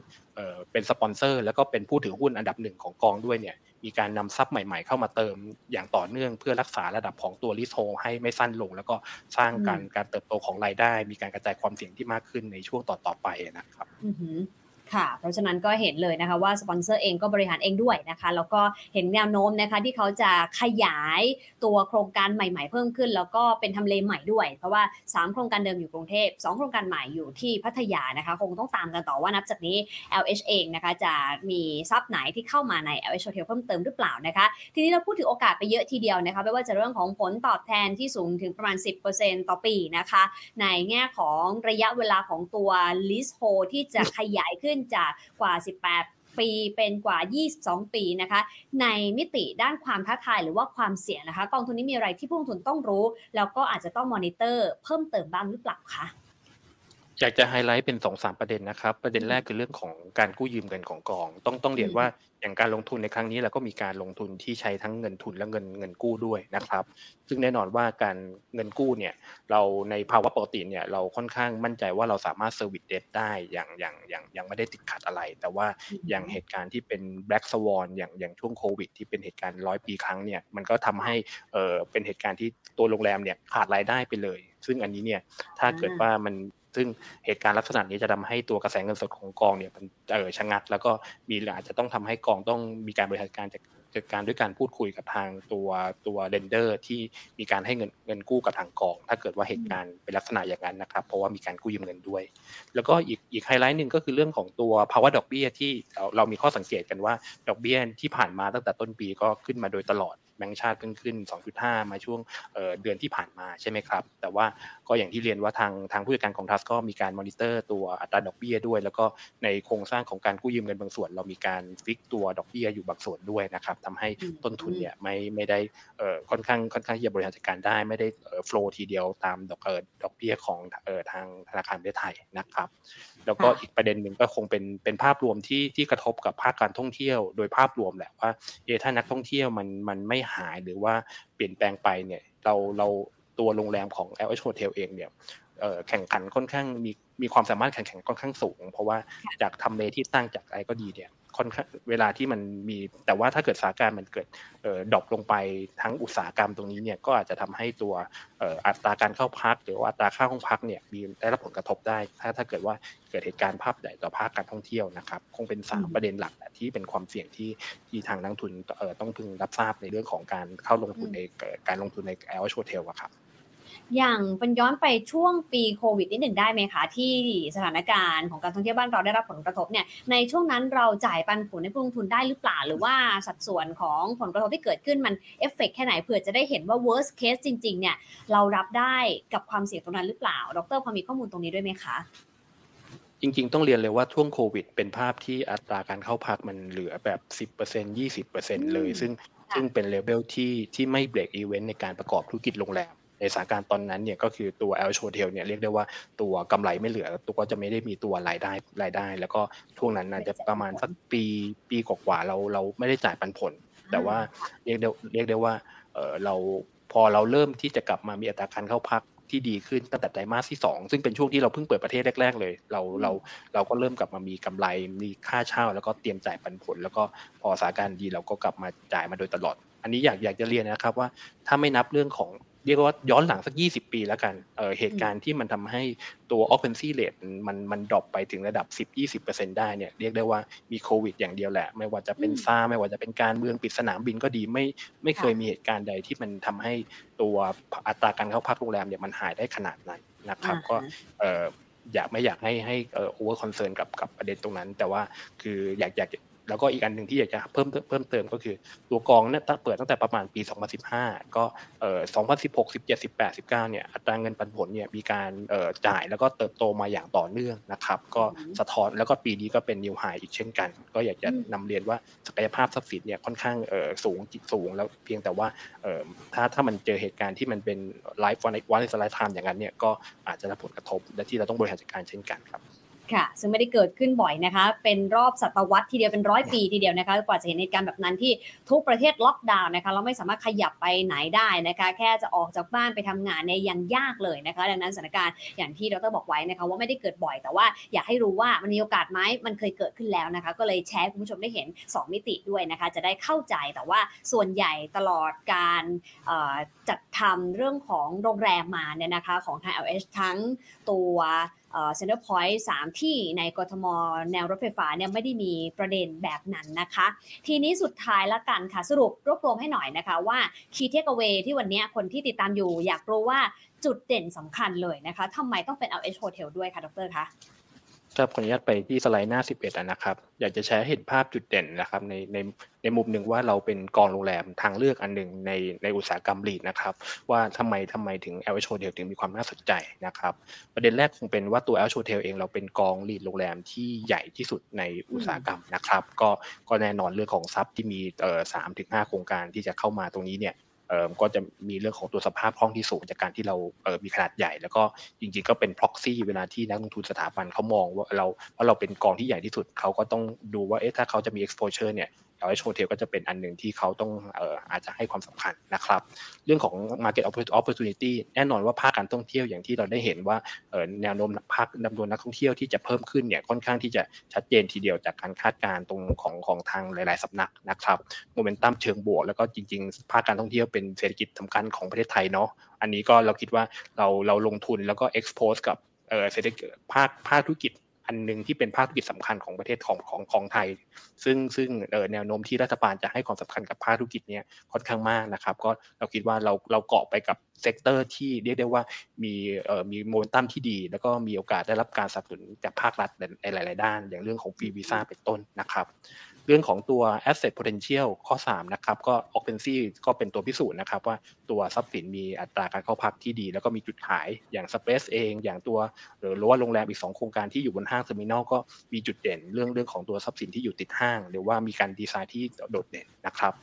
เป็นสปอนเซอร์ แล้วก็เป็นผู้ถือหุ้นอันดับหนึ่งของกองด้วยเนี่ยมีการนำทรัพย์ใหม่ๆ เข้ามาเติมอย่างต่อเนื่องเพื่อรักษาระดับของตัว leasehold ให้ไม่สั้นลง แล้วก็สร้างการการเติบโตของรายได้ มีการกระจายความเสี่ยงที่มากขึ้นในช่วงต่อๆไปนะครับ ค่ะ เพราะฉะนั้นก็เห็นเลยนะคะว่าสปอนเซอร์เองก็บริหารเองด้วยนะคะ แล้วก็เห็นแนวโน้มนะคะที่เขาจะขยายตัวโครงการใหม่ ๆ เพิ่มขึ้น แล้วก็เป็นทำเลใหม่ด้วย เพราะว่า 3 โครงการเดิมอยู่กรุงเทพ2โครงการใหม่อยู่ที่พัทยานะคะ คงต้องตามกันต่อว่านับจากนี้ LH เองนะคะจะมีซับไหนที่เข้ามาใน LH Hotel เพิ่มเติมหรือเปล่านะคะ ทีนี้เราพูดถึงโอกาสไปเยอะทีเดียวนะคะไม่ว่าจะเรื่องของผลตอบแทนที่สูงถึงประมาณ 10%ต่อปีนะคะ ในแง่ของระยะเวลาของตัว lease hold ที่จะขยายขึ้นจากกว่า 18ปีเป็นกว่า 22 ปีนะคะ ในมิติด้านความท้าทายหรือว่าความเสี่ยงนะคะ กองทุนนี้มีอะไรที่ผู้ลงทุนต้องรู้ แล้วก็อาจจะต้องมอนิเตอร์เพิ่มเติมบ้างหรือเปล่าคะ อยากจะไฮไลท์เป็นสองสามประเด็นนะครับ ประเด็นแรกคือเรื่องของการกู้ยืมเงินของกอง ต้องต้องเรียนว่าอย่างการลงทุนในครั้งนี้เราก็มีการลงทุนที่ใช้ทั้งเงินทุนและเงินเงินกู้ด้วยนะครับ ซึ่งแน่นอนว่าการเงินกู้เนี่ยเราในภาวะปกติเนี่ยเราค่อนข้างมั่นใจว่าเราสามารถ service debt ได้อย่างอย่างอย่างยังไม่ได้ติดขัดอะไร แต่ว่าอย่างเหตุการณ์ที่เป็น black swan อย่างอย่างช่วงโควิด ที่เป็นเหตุการณ์ร้อยปีครั้งเนี่ยมันก็ทำให้เออเป็นเหตุการณ์ที่ตัวโรงแรมเนี่ยขาดรายได้ไปเลย ซึ่งอันนี้เนี่ยถ้าเกิดว่ามัน ซึ่งเหตุการณ์ลักษณะนี้จะทำให้ตัวกระแสเงินสดของกองเนี่ยมันเออชะงัก แล้วก็มีอาจจะต้องทำให้กองต้องมีการบริหารการจัดการด้วยการพูดคุยกับทางตัวตัว lender ที่มีการให้เงินเงินกู้กับทางกอง ถ้าเกิดว่าเหตุการณ์เป็นลักษณะอย่างนั้นนะครับ เพราะว่ามีการกู้ยืมเงินด้วย แล้วก็อีกอีกไฮไลท์หนึ่งก็คือเรื่องของตัวภาวะดอกเบี้ยที่เรามีข้อสังเกตกันว่าดอกเบี้ยที่ผ่านมาตั้งแต่ต้นปีก็ขึ้นมาโดยตลอด แบงก์ชาติเพิ่งขึ้น 2.5 มาช่วงเดือนที่ผ่านมาใช่ไหมครับ แต่ว่าก็อย่างที่เรียนว่าทางทางผู้จัดการของทรัสต์ก็มีการมอนิเตอร์ตัวอัตราดอกเบี้ยด้วย แล้วก็ในโครงสร้างของการกู้ยืมเงินบางส่วน เรามีการ fix ตัวดอกเบี้ยอยู่บางส่วนด้วยนะครับทำให้ต้นทุนเนี่ยไม่ไม่ได้ค่อนข้างค่อนข้างที่จะบริหารจัดการได้ไม่ได้ float ทีเดียวตามดอกดอกเบี้ยของทางธนาคารประเทศไทยนะครับ แล้วก็อีกประเด็นหนึ่งก็คงเป็นเป็นภาพรวมที่ที่กระทบกับภาคการท่องเที่ยว โดยภาพรวมแหละว่าเอถ้านักท่องเที่ยวมันมันไม่หายหรือว่าเปลี่ยนแปลงไปเนี่ยเราเราตัวโรงแรมของ LH Hotel เองเนี่ย แข่งขันค่อนข้างมีมีความสามารถแข่งขันค่อนข้างสูง เพราะว่าจากทำเลที่ตั้งจากอะไรก็ดีเนี่ยค่อนข้างเวลาที่มันมีแต่ว่าถ้าเกิดสถานการณ์มันเกิดดรอปลงไปทั้งอุตสาหกรรมตรงนี้เนี่ยก็อาจจะทำให้ตัวอัตราการเข้าพัก หรือว่าอัตราค่าห้องพักเนี่ยมีได้รับผลกระทบได้ ถ้าถ้าเกิดว่าเกิดเหตุการณ์ภาพใหญ่ต่อภาคการท่องเที่ยวนะครับคงเป็น 3 ประเด็นหลักที่เป็นความเสี่ยงที่ที่ทางนักทุนต้องพึงรับทราบในเรื่องของการเข้าลงทุนในการลงทุนในแอลโชเทลครับ อย่างเป็นย้อนไปช่วงปีโควิดนิดหนึ่งได้ไหมคะ ที่สถานการณ์ของการท่องเที่ยวบ้านเราได้รับผลกระทบเนี่ยในช่วงนั้นเราจ่ายปันผลให้ผู้ลงทุนได้หรือเปล่า หรือว่าสัดส่วนของผลกระทบที่เกิดขึ้นมันเอฟเฟกแค่ไหนเผื่อจะได้เห็นว่า worst case จริง ๆ เนี่ยเรารับได้กับความเสี่ยงตรงนั้นหรือเปล่า ดรพอมีข้อมูลตรงนี้ด้วยไหมคะจริงๆ ต้องเรียนเลยว่าช่วงโควิด เป็นภาพที่อัตราการเข้าพักมันเหลือแบบ 10% 20%เลย ซึ่งซึ่งเป็นเลเวลที่ที่ไม่ break even ในการประกอบธุรกิจโรงแรม ในสถานการณ์ตอนนั้นเนี่ยก็คือตัว LH Hotel เนี่ยเรียกได้ว่าตัวกำไรไม่เหลือ ตัวก็จะไม่ได้มีตัวรายได้รายได้ แล้วก็ช่วงนั้นอาจจะประมาณสักปีปีกว่าเราเราไม่ได้จ่ายปันผล แต่ว่าเรียกได้เรียกได้ว่าเราพอเราเริ่มที่จะกลับมามีอัตราการเข้าพักที่ดีขึ้นตั้งแต่ไตรมาสที่ 2 ซึ่งเป็นช่วงที่เราเพิ่งเปิดประเทศแรก ๆ เลย เราเราเราก็เริ่มกลับมามีกำไรมีค่าเช่า แล้วก็เตรียมจ่ายปันผล แล้วก็พอสถานการณ์ดีเราก็กลับมาจ่ายมาโดยตลอด อันนี้อยากอยากจะเรียนนะครับว่าถ้าไม่นับเรื่องของ เรียกว่าย้อนหลังสัก 20 ปีแล้วกันเเหตุการณ์ที่มันทำให้ตัว occupancy rate มันมัน drop ไปถึงระดับ 10-20%ได้เนี่ยเรียกได้ว่ามีโควิดอย่างเดียวแหละ ไม่ว่าจะเป็นซาร์สไม่ว่าจะเป็นการเมืองปิดสนามบินก็ดีไม่ไม่เคยมีเหตุการณ์ใดที่มันทำให้ตัวอัตราการเข้าพักโรงแรมเนี่ยมันหายได้ขนาดนั้นนะครับก็อยากไม่อยากให้ให้ over concern กับกับประเด็นตรงนั้น แต่ว่าคืออยากอยาก แล้วก็อีกอันหนึ่งที่อยากจะเพิ่มเพิ่มเติมก็คือ ตัวกองเนี่ยเปิดตั้งแต่ประมาณปี 2015 ก็เอ่อ2016 17 18 19 เนี่ยอัตราเงินปันผลเนี่ยมีการเอ่อจ่ายแล้วก็เติบโตมาอย่างต่อเนื่องนะครับ ก็สะท้อนแล้วก็ปีนี้ก็เป็น new high อีกเช่นกัน ก็อยากจะนำเรียนว่าศักยภาพทรัพย์สินเนี่ยค่อนข้างเอ่อสูงจิตสูง แล้วเพียงแต่ว่าเอ่อถ้าถ้ามันเจอเหตุการณ์ที่มันเป็น life once once in a lifetime อย่างนั้นเนี่ยก็อาจจะรับผลกระทบและที่เราต้องบริหารจัดการเช่นกันครับ ค่ะ ซึ่งไม่ได้เกิดขึ้นบ่อยนะคะ เป็นรอบศตวรรษทีเดียวเป็นร้อยปีทีเดียวนะคะ กว่าจะเห็นเหตุการณ์แบบนั้นที่ทุกประเทศล็อกดาวน์นะคะ เราไม่สามารถขยับไปไหนได้นะคะ แค่จะออกจากบ้านไปทำงานในยังยากเลยนะคะ ดังนั้นสถานการณ์อย่างที่ดรบอกไว้นะคะ ว่าไม่ได้เกิดบ่อย แต่ว่าอยากให้รู้ว่ามันมีโอกาสไหมมันเคยเกิดขึ้นแล้วนะคะ ก็เลยแชร์คุณผู้ชมได้เห็น 2 มิติด้วยนะคะ จะได้เข้าใจ แต่ว่าส่วนใหญ่ตลอดการจัดทำเรื่องของโรงแรมมาเนี่ยนะคะ ของทาง LH ทั้งตัวเซ็นเตอร์พอยต์สามที่ในกทม แนวรถไฟฟ้าเนี่ยไม่ได้มีประเด็นแบบนั้นนะคะ ทีนี้สุดท้ายละกันค่ะ สรุปรวบรวมให้หน่อยนะคะว่า key takeaway ที่วันนี้คนที่ติดตามอยู่ อยากรู้ว่าจุดเด่นสำคัญเลยนะคะทำไมต้องเป็น LH Hotel ด้วยคะดรคะ ครับขออนุญาตไปที่สไลด์หน้า 11นะครับ อยากจะแชร์เห็นภาพจุดเด่นนะครับในในในมุมหนึ่งว่าเราเป็นกองโรงแรมทางเลือกอันหนึ่งในในอุตสาหกรรมลีดนะครับ ว่าทำไมทำไมถึง l อ h Hotel ถึงมีความน่าสนใจนะครับ ประเด็นแรกคงเป็นว่าตัว l อ h Hotel เองเราเป็นกองลีดโรงแรมที่ใหญ่ที่สุดในอุตสาหกรรมนะครับ ก็ก็แน่นอนเรื่องของทรัพย์ที่มีเอ่อสามถึงห้าโครงการที่จะเข้ามาตรงนี้เนี่ย ก็จะมีเรื่องของตัวสภาพคล่องที่สูงจากการที่เราเมีขนาดใหญ่ แล้วก็จริงๆก็เป็น proxy เวลาที่นักลงทุนสถาบันเขามองว่าเราเพราะเราเป็นกองที่ใหญ่ที่สุดเขาก็ต้องดูว่าเอ๊ะถ้าเขาจะมี exposure เนี่ย เอชโฮเทลก็จะเป็นอันหนึ่งที่เขาต้องเอ่ออาจจะให้ความสำคัญนะครับ เรื่องของ market opportunity แน่นอนว่าภาคการท่องเที่ยวอย่างที่เราได้เห็นว่าเอ่อแนวโน้มภาคจำนวนนักท่องเที่ยวที่จะเพิ่มขึ้นเนี่ยค่อนข้างที่จะชัดเจนทีเดียวจากการคาดการณ์ตรงของของทางหลาย ๆสำนักนะครับโมเมนตัมเชิงบวกแล้วก็จริง ๆ ภาคการท่องเที่ยวเป็นเศรษฐกิจสำคัญของประเทศไทยเนาะอันนี้ก็เราคิดว่าเราเราลงทุนแล้วก็ expose กับเศรษฐกิจภาคภาคธุรกิจ อันหนึ่งที่เป็นภาคธุรกิจสำคัญของประเทศของของของไทย ซึ่งซึ่งแนวโน้มที่รัฐบาลจะให้ความสำคัญกับภาคธุรกิจเนี้ยค่อนข้างมากนะครับ ก็เราคิดว่าเราเราเกาะไปกับ sector ที่เรียกได้ว่ามีเอ่อมีโมเมนตัมที่ดี แล้วก็มีโอกาสได้รับการสนับสนุนจากภาครัฐในหลาย ๆ ด้าน อย่างเรื่องของฟรีวีซ่าเป็นต้นนะครับ เรื่องของตัว asset potential ข้อ 3 นะครับ ก็ occupancy ก็เป็นตัวพิสูจน์นะครับ ว่าตัวทรัพย์สินมีอัตราการเข้าพักที่ดี แล้วก็มีจุดขายอย่าง Space เอง อย่างตัวหรือว่าโรงแรมอีก 2 โครงการที่อยู่บนห้างเทอร์มินอลก็มีจุดเด่น เรื่องเรื่องของตัวทรัพย์สินที่อยู่ติดห้าง หรือว่ามีการดีไซน์ที่โดดเด่นนะครับ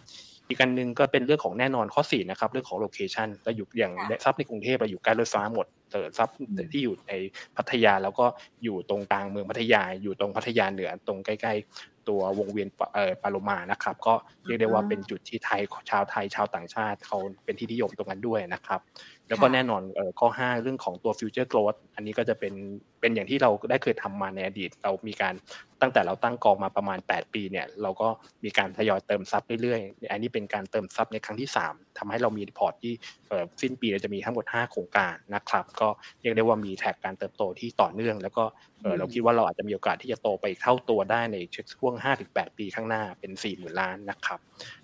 อีกอันหนึ่งก็เป็นเรื่องของแน่นอนข้อ4นะครับเรื่องของ location เราอยู่อย่างทรัพย์ในกรุงเทพเราอยู่ใกล้รถไฟฟ้าหมดทรัพย์ที่อยู่ในพัทยาแล้วก็อยู่ตรงกลางเมืองพัทยาอยู่ตรงพัทยาเหนือตรงใกล้ๆ ตัววงเวียนปลาโลมานะครับ ก็เรียกได้ว่าเป็นจุดที่ไทยชาวไทยชาวต่างชาติเขาเป็นที่นิยมตรงนั้นด้วยนะครับ แล้วก็แน่นอนข้อ 5 เรื่องของตัว future growth อันนี้ก็จะเป็นเป็นอย่างที่เราได้เคยทำมาในอดีต เรามีการตั้งแต่เราตั้งกองมาประมาณ 8 ปีเนี่ยเราก็มีการทยอยเติมทรัพย์เรื่อยๆ อันนี้เป็นการเติมทรัพย์ในครั้งที่ 3ทำให้เรามีพอร์ตที่สิ้นปีเราจะมีทั้งหมด 5 โครงการนะครับ ก็เรียกได้ว่ามี track การเติบโตที่ต่อเนื่อง แล้วก็เราคิดว่าเราอาจจะมีโอกาสที่จะโตไปเท่าตัวได้ในช่วง 5-8 ปีข้างหน้าเป็น 4 0,000 ล้านนะครับ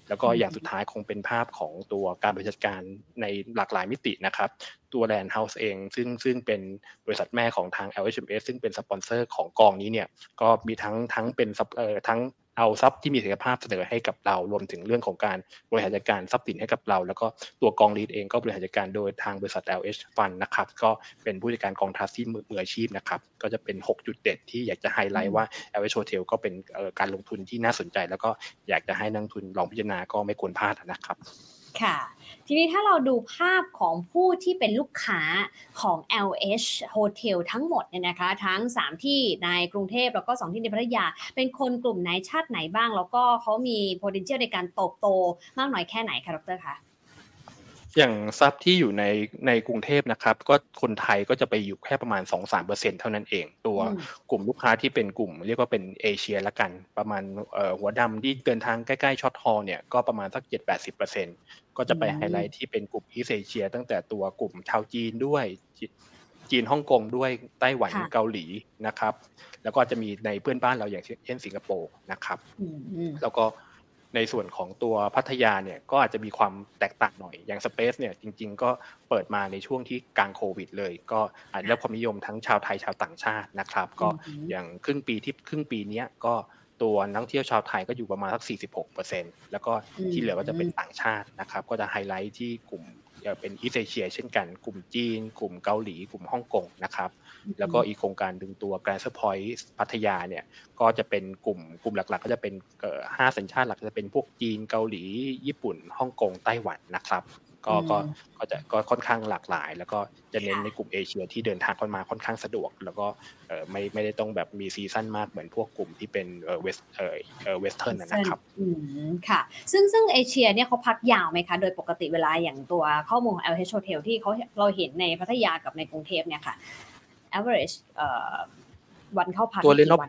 แล้วก็อย่างสุดท้ายคงเป็นภาพของตัวการบริหารจัดการในหลากหลายมิตินะครับ ตัว Land House เอง ซึ่งซึ่งเป็นบริษัทแม่ของทาง LHMH ซึ่งเป็นสปอนเซอร์ของกองนี้เนี่ยก็มีทั้งทั้งเป็นเอ่อทั้ง เอาทรัพย์ที่มีศักยภาพเสนอให้กับเรารวมถึงเรื่องของการบริหารจัดการทรัพย์สินให้กับเรา แล้วก็ตัวกองลีดเองก็บริหารจัดการโดยทางบริษัท LH Fund นะครับก็เป็นผู้จัดการกองทัพที่มืออาชีพนะครับก็จะเป็น 6 จุดเด่นที่อยากจะไฮไลท์ว่า LH Hotel ก็เป็นการลงทุนที่น่าสนใจ แล้วก็อยากจะให้นักทุนลองพิจารณาก็ไม่ควรพลาดนะครับ ค่ะ ทีนี้ถ้าเราดูภาพของผู้ที่เป็นลูกค้าของ LH Hotel ทั้งหมดเนี่ยนะคะ ทั้ง 3 ที่ในกรุงเทพแล้วก็ 2 ที่ในพัทยา เป็นคนกลุ่มไหนชาติไหนบ้าง แล้วก็เขามี potential ในการโตโตมากน้อยแค่ไหนคะดรคะ อย่างทรัพย์ที่อยู่ในในกรุงเทพนะครับ ก็คนไทยก็จะไปอยู่แค่ประมาณ 2-3%เท่านั้นเอง ตัวกลุ่มลูกค้าที่เป็นกลุ่ม เรียกว่าเป็นเอเชียละกัน ประมาณหัวดำที่เดินทางใกล้ๆ short haul เนี่ยก็ประมาณสัก 7-80%ก็จะไปไฮไลท์ที่เป็นกลุ่มอีสเอเชีย ตั้งแต่ตัวกลุ่มชาวจีนด้วยจีนฮ่องกงด้วยไต้หวันเกาหลีนะครับ แล้วก็จะมีในเพื่อนบ้านเราอย่างเช่นสิงคโปร์นะครับ แล้วก็ ในส่วนของตัวพัทยาเนี่ยก็อาจจะมีความแตกต่างหน่อย อย่างสเปซเนี่ยจริง ๆ ก็เปิดมาในช่วงที่กลางโควิดเลย ก็อาจจะได้ความนิยมทั้งชาวไทยชาวต่างชาตินะครับ ก็อย่างครึ่งปีที่ครึ่งปีนี้ก็ตัวนักท่องเที่ยวชาวไทยก็อยู่ประมาณสัก 46%แล้วก็ที่เหลือก็จะเป็นต่างชาตินะครับ ก็จะไฮไลท์ที่กลุ่มเป็นอีสเอเชีย เช่นกัน กลุ่มจีน กลุ่มเกาหลี กลุ่มฮ่องกงนะครับ แล้วก็อีกโครงการนึงตัว Grande Centre Point พัทยาเนี่ยก็จะเป็นกลุ่มกลุ่มหลักๆ ก็จะเป็นห้าสัญชาติหลักจะเป็นพวกจีนเกาหลี ญี่ปุ่นฮ่องกงไต้หวันนะครับก็ก็ก็จะก็ค่อนข้างหลากหลาย แล้วก็จะเน้นในกลุ่มเอเชียที่เดินทางเข้ามาค่อนข้างสะดวก แล้วก็เออไม่ไม่ได้ต้องแบบมี season มากเหมือนพวกกลุ่มที่เป็นเออ West เออเออ Western นะครับอืมค่ะ ซึ่งซึ่งเอเชียเนี่ยเขาพักยาวไหมคะ โดยปกติเวลาอย่างตัวข้อมูลของ LH Hotel ที่เขาเราเห็นในพัทยากับในกรุงเทพเนี่ยค่ะ average วันเข้าพักตัว length of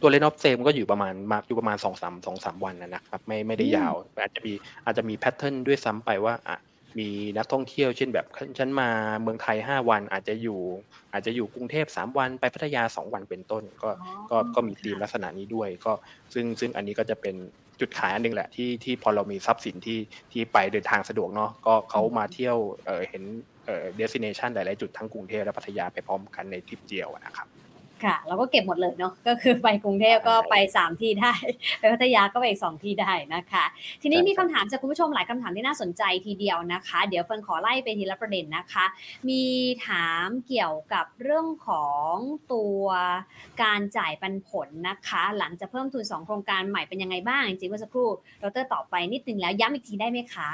ตัว length of stay ก็อยู่ประมาณมาอยู่ประมาณสองสามสองสามวันนะครับ ไม่ไม่ได้ยาว อาจจะมีอาจจะมี pattern ด้วยซ้ำไปว่าอะมีนักท่องเที่ยวเช่นแบบฉันมาเมืองไทยห้าวันอาจจะอยู่ อาจจะอยู่กรุงเทพสามวันไปพัทยาสองวันเป็นต้น ก็ก็ก็มีธีมลักษณะนี้ด้วยก็ซึ่งซึ่งอันนี้ก็จะเป็นจุดขายอันนึงแหละที่ที่พอเรามีทรัพย์สินที่ที่ไปเดินทางสะดวกเนาะก็เขามาเที่ยวเเห็น เอ่อเดสิเนชันหลาย ๆ จุดทั้งกรุงเทพและพัทยาไปพร้อมกันในทริปเดียวนะครับค่ะ เราก็เก็บหมดเลยเนาะก็คือไปกรุงเทพก็ไป 3 ที่ได้ ไปพัทยาก็ไปอีก 2 ที่ได้นะคะ ทีนี้มีคำถามจากคุณผู้ชมหลายคำถามที่น่าสนใจทีเดียวนะคะ เดี๋ยวเฟิร์นขอไล่ไปทีละประเด็นนะคะ มีถามเกี่ยวกับเรื่องของตัวการจ่ายปันผลนะคะ หลังจะเพิ่มทุน 2 โครงการใหม่เป็นยังไงบ้างจริงๆเมื่อสักครู่ดรตอบไปนิดนึงแล้วย้ำอีกทีได้ไหมคะ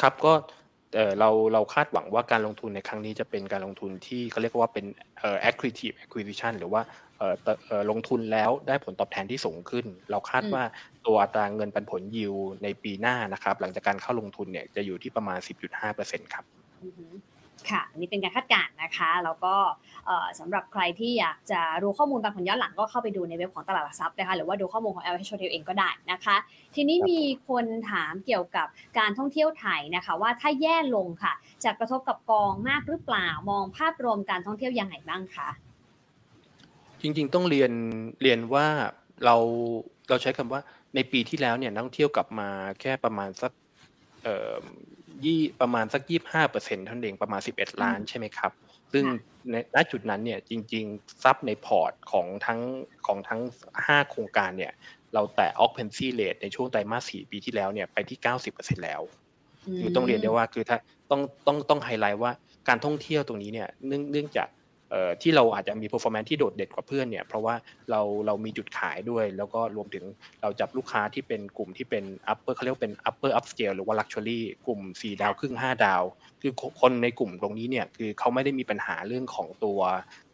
ครับก็ เราเราคาดหวังว่าการลงทุนในครั้งนี้จะเป็นการลงทุนที่เขาเรียกว่าเป็นเอ่อ accretive acquisition หรือว่าเอ่อลงทุนแล้วได้ผลตอบแทนที่สูงขึ้น เราคาดว่าตัวอัตราเงินปันผลยิวในปีหน้านะครับ หลังจากการเข้าลงทุนเนี่ยจะอยู่ที่ประมาณ 10.5%ครับ ค่ะ อันนี้เป็นการคาดการณ์นะคะ แล้วก็สำหรับใครที่อยากจะรู้ข้อมูลบางผลย้อนหลังก็เข้าไปดูในเว็บของตลาดหลักทรัพย์นะคะ หรือว่าดูข้อมูลของ LH Hotel เองก็ได้นะคะ ทีนี้มีคนถามเกี่ยวกับการท่องเที่ยวไทยนะคะ ว่าถ้าแย่ลงค่ะ จะกระทบกับกองมากหรือเปล่ามองภาพรวมการท่องเที่ยวยังไงบ้างคะจริงๆ ต้องเรียนเรียนว่าเราเราใช้คำว่าในปีที่แล้วเนี่ยนักท่องเที่ยวกลับมาแค่ประมาณสัก ยี่ประมาณสักยี่ห้าเปอร์เซ็นต์ท่านเองประมาณสิบเอ็ดล้านใช่ไหมครับ ซึ่งในณจุดนั้นเนี่ยจริงๆซับในพอร์ตของทั้งของทั้งห้าโครงการเนี่ย เราแต่ occupancy rate ในช่วงไตรมาสสี่ปีที่แล้วเนี่ยไปที่เก้าสิบเปอร์เซ็นแล้วคือต้องเรียนได้ว่าคือถ้าต้องต้องต้องไฮไลท์ว่าการท่องเที่ยวตรงนี้เนี่ยเนื่องเนื่องจาก ที่เราอาจจะมี performance ที่โดดเด่นกว่าเพื่อนเนี่ยเพราะว่าเราเรามีจุดขายด้วย แล้วก็รวมถึงเราจับลูกค้าที่เป็นกลุ่มที่เป็น upper เขาเรียกเป็น upper upscale หรือว่า luxury กลุ่ม 4 ดาวครึ่ง 5 ดาว คือคนในกลุ่มตรงนี้เนี่ยคือเขาไม่ได้มีปัญหาเรื่องของตัว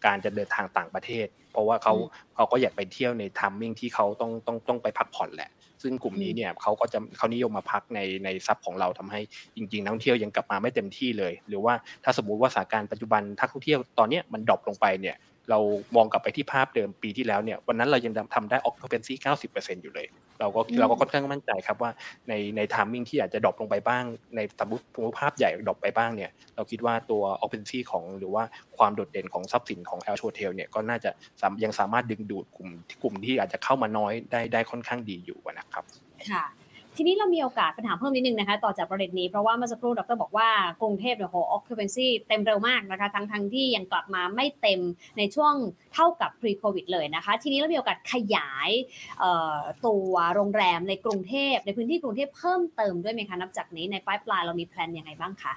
การจะเดินทางต่างประเทศ เพราะว่าเขาเขาก็อยากไปเที่ยวใน timing ที่เขาต้องต้องต้องไปพักผ่อนแหละ ซึ่งกลุ่มนี้เนี่ยเขาก็จะเขานิยมมาพักในในทรัพย์ของเราทำให้จริงๆนักท่องเที่ยวยังกลับมาไม่เต็มที่เลย หรือว่าถ้าสมมุติว่าสถานการณ์ปัจจุบันนักท่องเที่ยวตอนนี้มัน drop ลงไปเนี่ย เรามองกลับไปที่ภาพเดิมปีที่แล้วเนี่ยวันนั้นเรายังทำได้ occupancy 90%อยู่เลย เราก็เราก็ค่อนข้างมั่นใจครับว่าในใน timing ที่อาจจะ drop ลงไปบ้าง ในสมมติภาพใหญ่ drop ไปบ้างเนี่ยเราคิดว่าตัว occupancy ของหรือว่าความโดดเด่นของทรัพย์สินของ LH Hotel เนี่ยก็น่าจะยังสามารถดึงดูดกลุ่มกลุ่มที่อาจจะเข้ามาน้อยได้ได้ค่อนข้างดีอยู่นะครับค่ะ ทีนี้เรามีโอกาสปัญหาเพิ่มนิดนึงนะคะต่อจากประเด็นนี้เพราะว่าเมื่อสักครู่ดรบอกว่ากรุงเทพเนี่ยโห occupancy เต็มเร็วมากนะคะทั้งทั้งที่ยังกลับมาไม่เต็มในช่วงเท่ากับ pre covid เลยนะคะ ทีนี้เรามีโอกาสขยายตัวโรงแรมในกรุงเทพในพื้นที่กรุงเทพเพิ่มเติมด้วยไหมคะนับจากนี้ใน pipeline เรามี plan ยังไงบ้างคะ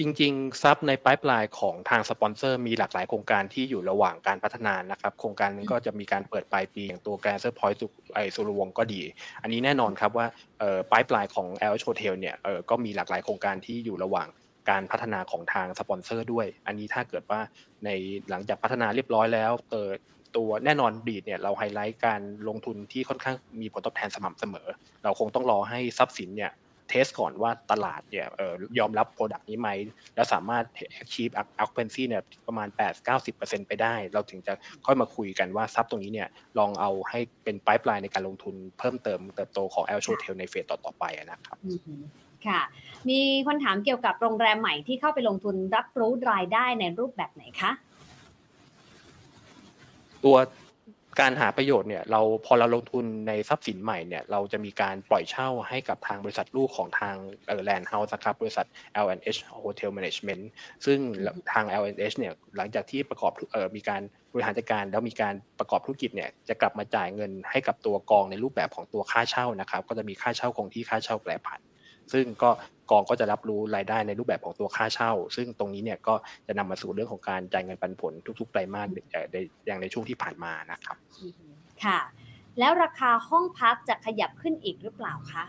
จริงๆทรัพย์ใน pipeline ของทางสปอนเซอร์มีหลากหลายโครงการที่อยู่ระหว่างการพัฒนานะครับ โครงการนึงก็จะมีการเปิดปลายปีอย่างตัว Grande Centre Point สุรวงศ์ก็ดี อันนี้แน่นอนครับว่า pipeline ของ LH Hotel เนี่ยก็มีหลากหลายโครงการที่อยู่ระหว่างการพัฒนาของทางสปอนเซอร์ด้วย อันนี้ถ้าเกิดว่าในหลังจากพัฒนาเรียบร้อยแล้วเอตัวแน่นอน REIT เนี่ยเราไฮไลท์การลงทุนที่ค่อนข้างมีผลตอบแทนสม่ำเสมอ เราคงต้องรอให้ทรัพย์สินเนี่ย test ก่อนว่าตลาดเนี่ยยอมรับ product นี้ไหม แล้วสามารถ achieve occupancy เนี่ยประมาณ 8-90%ไปได้ เราถึงจะค่อยมาคุยกันว่าซับตรงนี้เนี่ยลองเอาให้เป็นปลายปลายในการลงทุนเพิ่มเติมเติบโตของ El Hotel ในเฟสต่อๆไปนะครับค่ะ มีคนถามเกี่ยวกับโรงแรมใหม่ที่เข้าไปลงทุนรับรู้รายได้ในรูปแบบไหนคะตัว การหาประโยชน์เนี่ยเราพอเราลงทุนในทรัพย์สินใหม่เนี่ยเราจะมีการปล่อยเช่าให้กับทางบริษัทลูกของทางแลนด์เฮาส์ครับบริษัท L&H Hotel Management ซึ่งทาง L&H เนี่ยหลังจากที่ประกอบเออมีการบริหารจัดการแล้วมีการประกอบธุรกิจเนี่ยจะกลับมาจ่ายเงินให้กับตัวกองในรูปแบบของตัวค่าเช่านะครับก็จะมีค่าเช่าคงที่ค่าเช่าแปรผัน ซึ่งก็กองก็จะรับรู้รายได้ในรูปแบบของตัวค่าเช่า ซึ่งตรงนี้เนี่ยก็จะนำมาสู่เรื่องของการจ่ายเงินปันผลทุกๆไตรมาสอย่างในช่วงที่ผ่านมานะครับ ค่ะ แล้วราคาห้องพักจะขยับขึ้นอีกหรือเปล่าคะ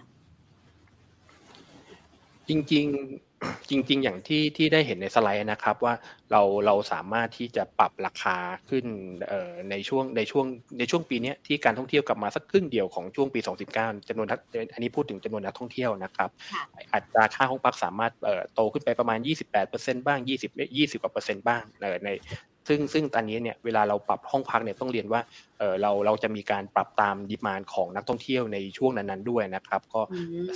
จริงจริง ๆ อย่างที่ที่ได้เห็นในสไลด์นะครับว่าเราเราสามารถที่จะปรับราคาขึ้นในช่วงในช่วงในช่วงปีนี้ที่การท่องเที่ยวกลับมาสักครึ่งเดียวของช่วงปี 2019จำนวนอันนี้พูดถึงจำนวนนักท่องเที่ยวนะครับอัตราค่าห้องพักสามารถโตขึ้นไปประมาณ 28%บ้าง 20 20กว่าเปอร์เซ็นต์บ้างในซึ่งซึ่งตอนนี้เนี่ยเวลาเราปรับห้องพักเนี่ยต้องเรียนว่า เออเราเราจะมีการปรับตามดีมานของนักท่องเที่ยวในช่วงนั้นๆด้วยนะครับก็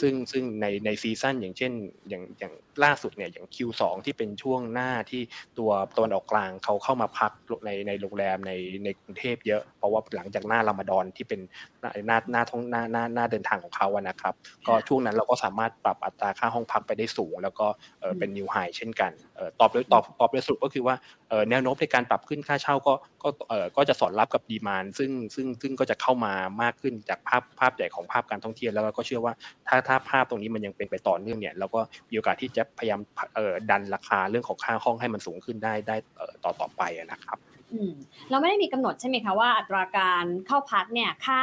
ซึ่งซึ่งในใน season อย่างเช่นอย่างอย่างล่าสุดเนี่ยอย่าง Q2 ที่เป็นช่วงหน้าที่ตัวตะวันออกกลางเขาเข้ามาพักในในโรงแรมในในกรุงเทพเยอะ เพราะว่าหลังจากหน้ารอมฎอนที่เป็นหน้าหน้าหน้าท่องหน้าหน้าหน้าเดินทางของเขาอะนะครับ ก็ช่วงนั้นเราก็สามารถปรับอัตราค่าห้องพักไปได้สูง แล้วก็เป็น new high เช่นกันตอบโดยตอบตอบโดยสรุปก็คือว่าแนวโน้มในการปรับขึ้นค่าเช่าก็ก็ก็จะสอดรับกับ demand ซึ่งซึ่งซึ่งก็จะเข้ามามากขึ้นจากภาพภาพใหญ่ของภาพการท่องเที่ยวแล้วก็เชื่อว่าถ้าถ้าภาพตรงนี้มันยังเป็นไปต่อเนื่องเนี่ยเราก็มีโอกาสที่จะพยายามดันราคาเรื่องของค่าห้องให้มันสูงขึ้นได้ได้ต่อต่อไปนะครับเราไม่ได้มีกำหนดใช่ไหมคะว่าอัตราการเข้าพักเนี่ยค่า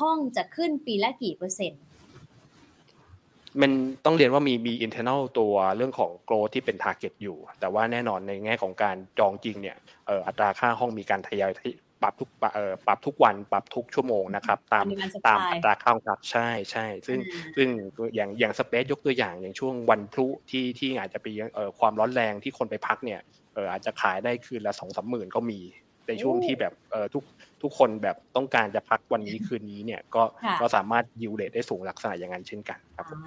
ห้องจะขึ้นปีละกี่เปอร์เซ็นต์มันต้องเรียนว่ามีมี internal ตัวเรื่องของ growth ที่เป็น target อยู่ แต่ว่าแน่นอนในแง่ของการจองจริงเนี่ยอัตราค่าห้องมีการทยอย ปรับทุกปรับทุกวันปรับทุกชั่วโมงนะครับตามตามอัตราข้าวกับใช่ใช่ซึ่งซึ่งอย่างอย่างสเปซยกตัวอย่างอย่างช่วงวันพลุที่ที่อาจจะไปความร้อนแรงที่คนไปพักเนี่ยอาจจะขายได้คืนละสองสามหมื่นก็มี ในช่วงที่แบบทุกทุกคนแบบต้องการจะพักวันนี้คืนนี้เนี่ยก็ก็สามารถยิวเลทได้สูงลักษณะอย่างนั้นเช่นกันครับอ่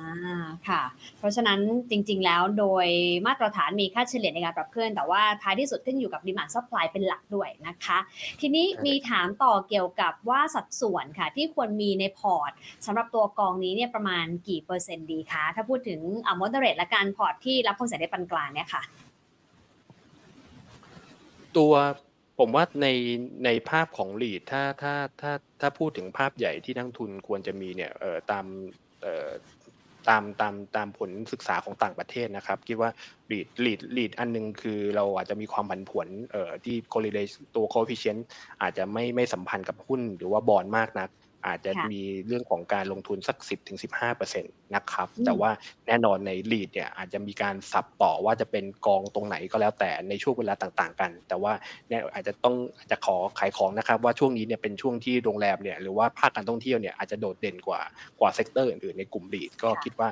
าค่ะ เพราะฉะนั้นจริง ๆ แล้วโดยมาตรฐานมีค่าเฉลี่ยในการปรับขึ้น แต่ว่าท้ายที่สุดขึ้นอยู่กับ demand supply เป็นหลักด้วยนะคะ ทีนี้มีถามต่อเกี่ยวกับว่าสัดส่วนค่ะ ที่ควรมีในพอร์ตสำหรับตัวกองนี้เนี่ยประมาณกี่เปอร์เซ็นต์ดีคะถ้าพูดถึงอ่า moderate และการพอร์ตที่รับความเสี่ยงได้ปานกลางเนี่ยค่ะ ตัว ผมว่าในในภาพของ REIT ถ้าถ้าถ้าถ้าพูดถึงภาพใหญ่ที่นักทุนควรจะมีเนี่ยเอ่อตามเอ่อตามตามตามผลศึกษาของต่างประเทศนะครับ คิดว่าลีดลีดลีดอันนึงคือเราอาจจะมีความผันผวนเอ่อที่ correlation ตัว coefficient อาจจะไม่ไม่สัมพันธ์กับหุ้นหรือว่าบอลมากนัก อาจจะมีเรื่องของการลงทุนสัก 10-15%นะครับ แต่ว่าแน่นอนในลีดเนี่ยอาจจะมีการสับต่อว่าจะเป็นกองตรงไหนก็แล้วแต่ในช่วงเวลาต่างๆ กัน แต่ว่าเนี่ยอาจจะต้องอาจจะขอขายของนะครับ ว่าช่วงนี้เนี่ยเป็นช่วงที่โรงแรมเนี่ยหรือว่าภาคการท่องเที่ยวเนี่ยอาจจะโดดเด่นกว่ากว่า sector อื่นๆในกลุ่ม REIT ก็คิดว่า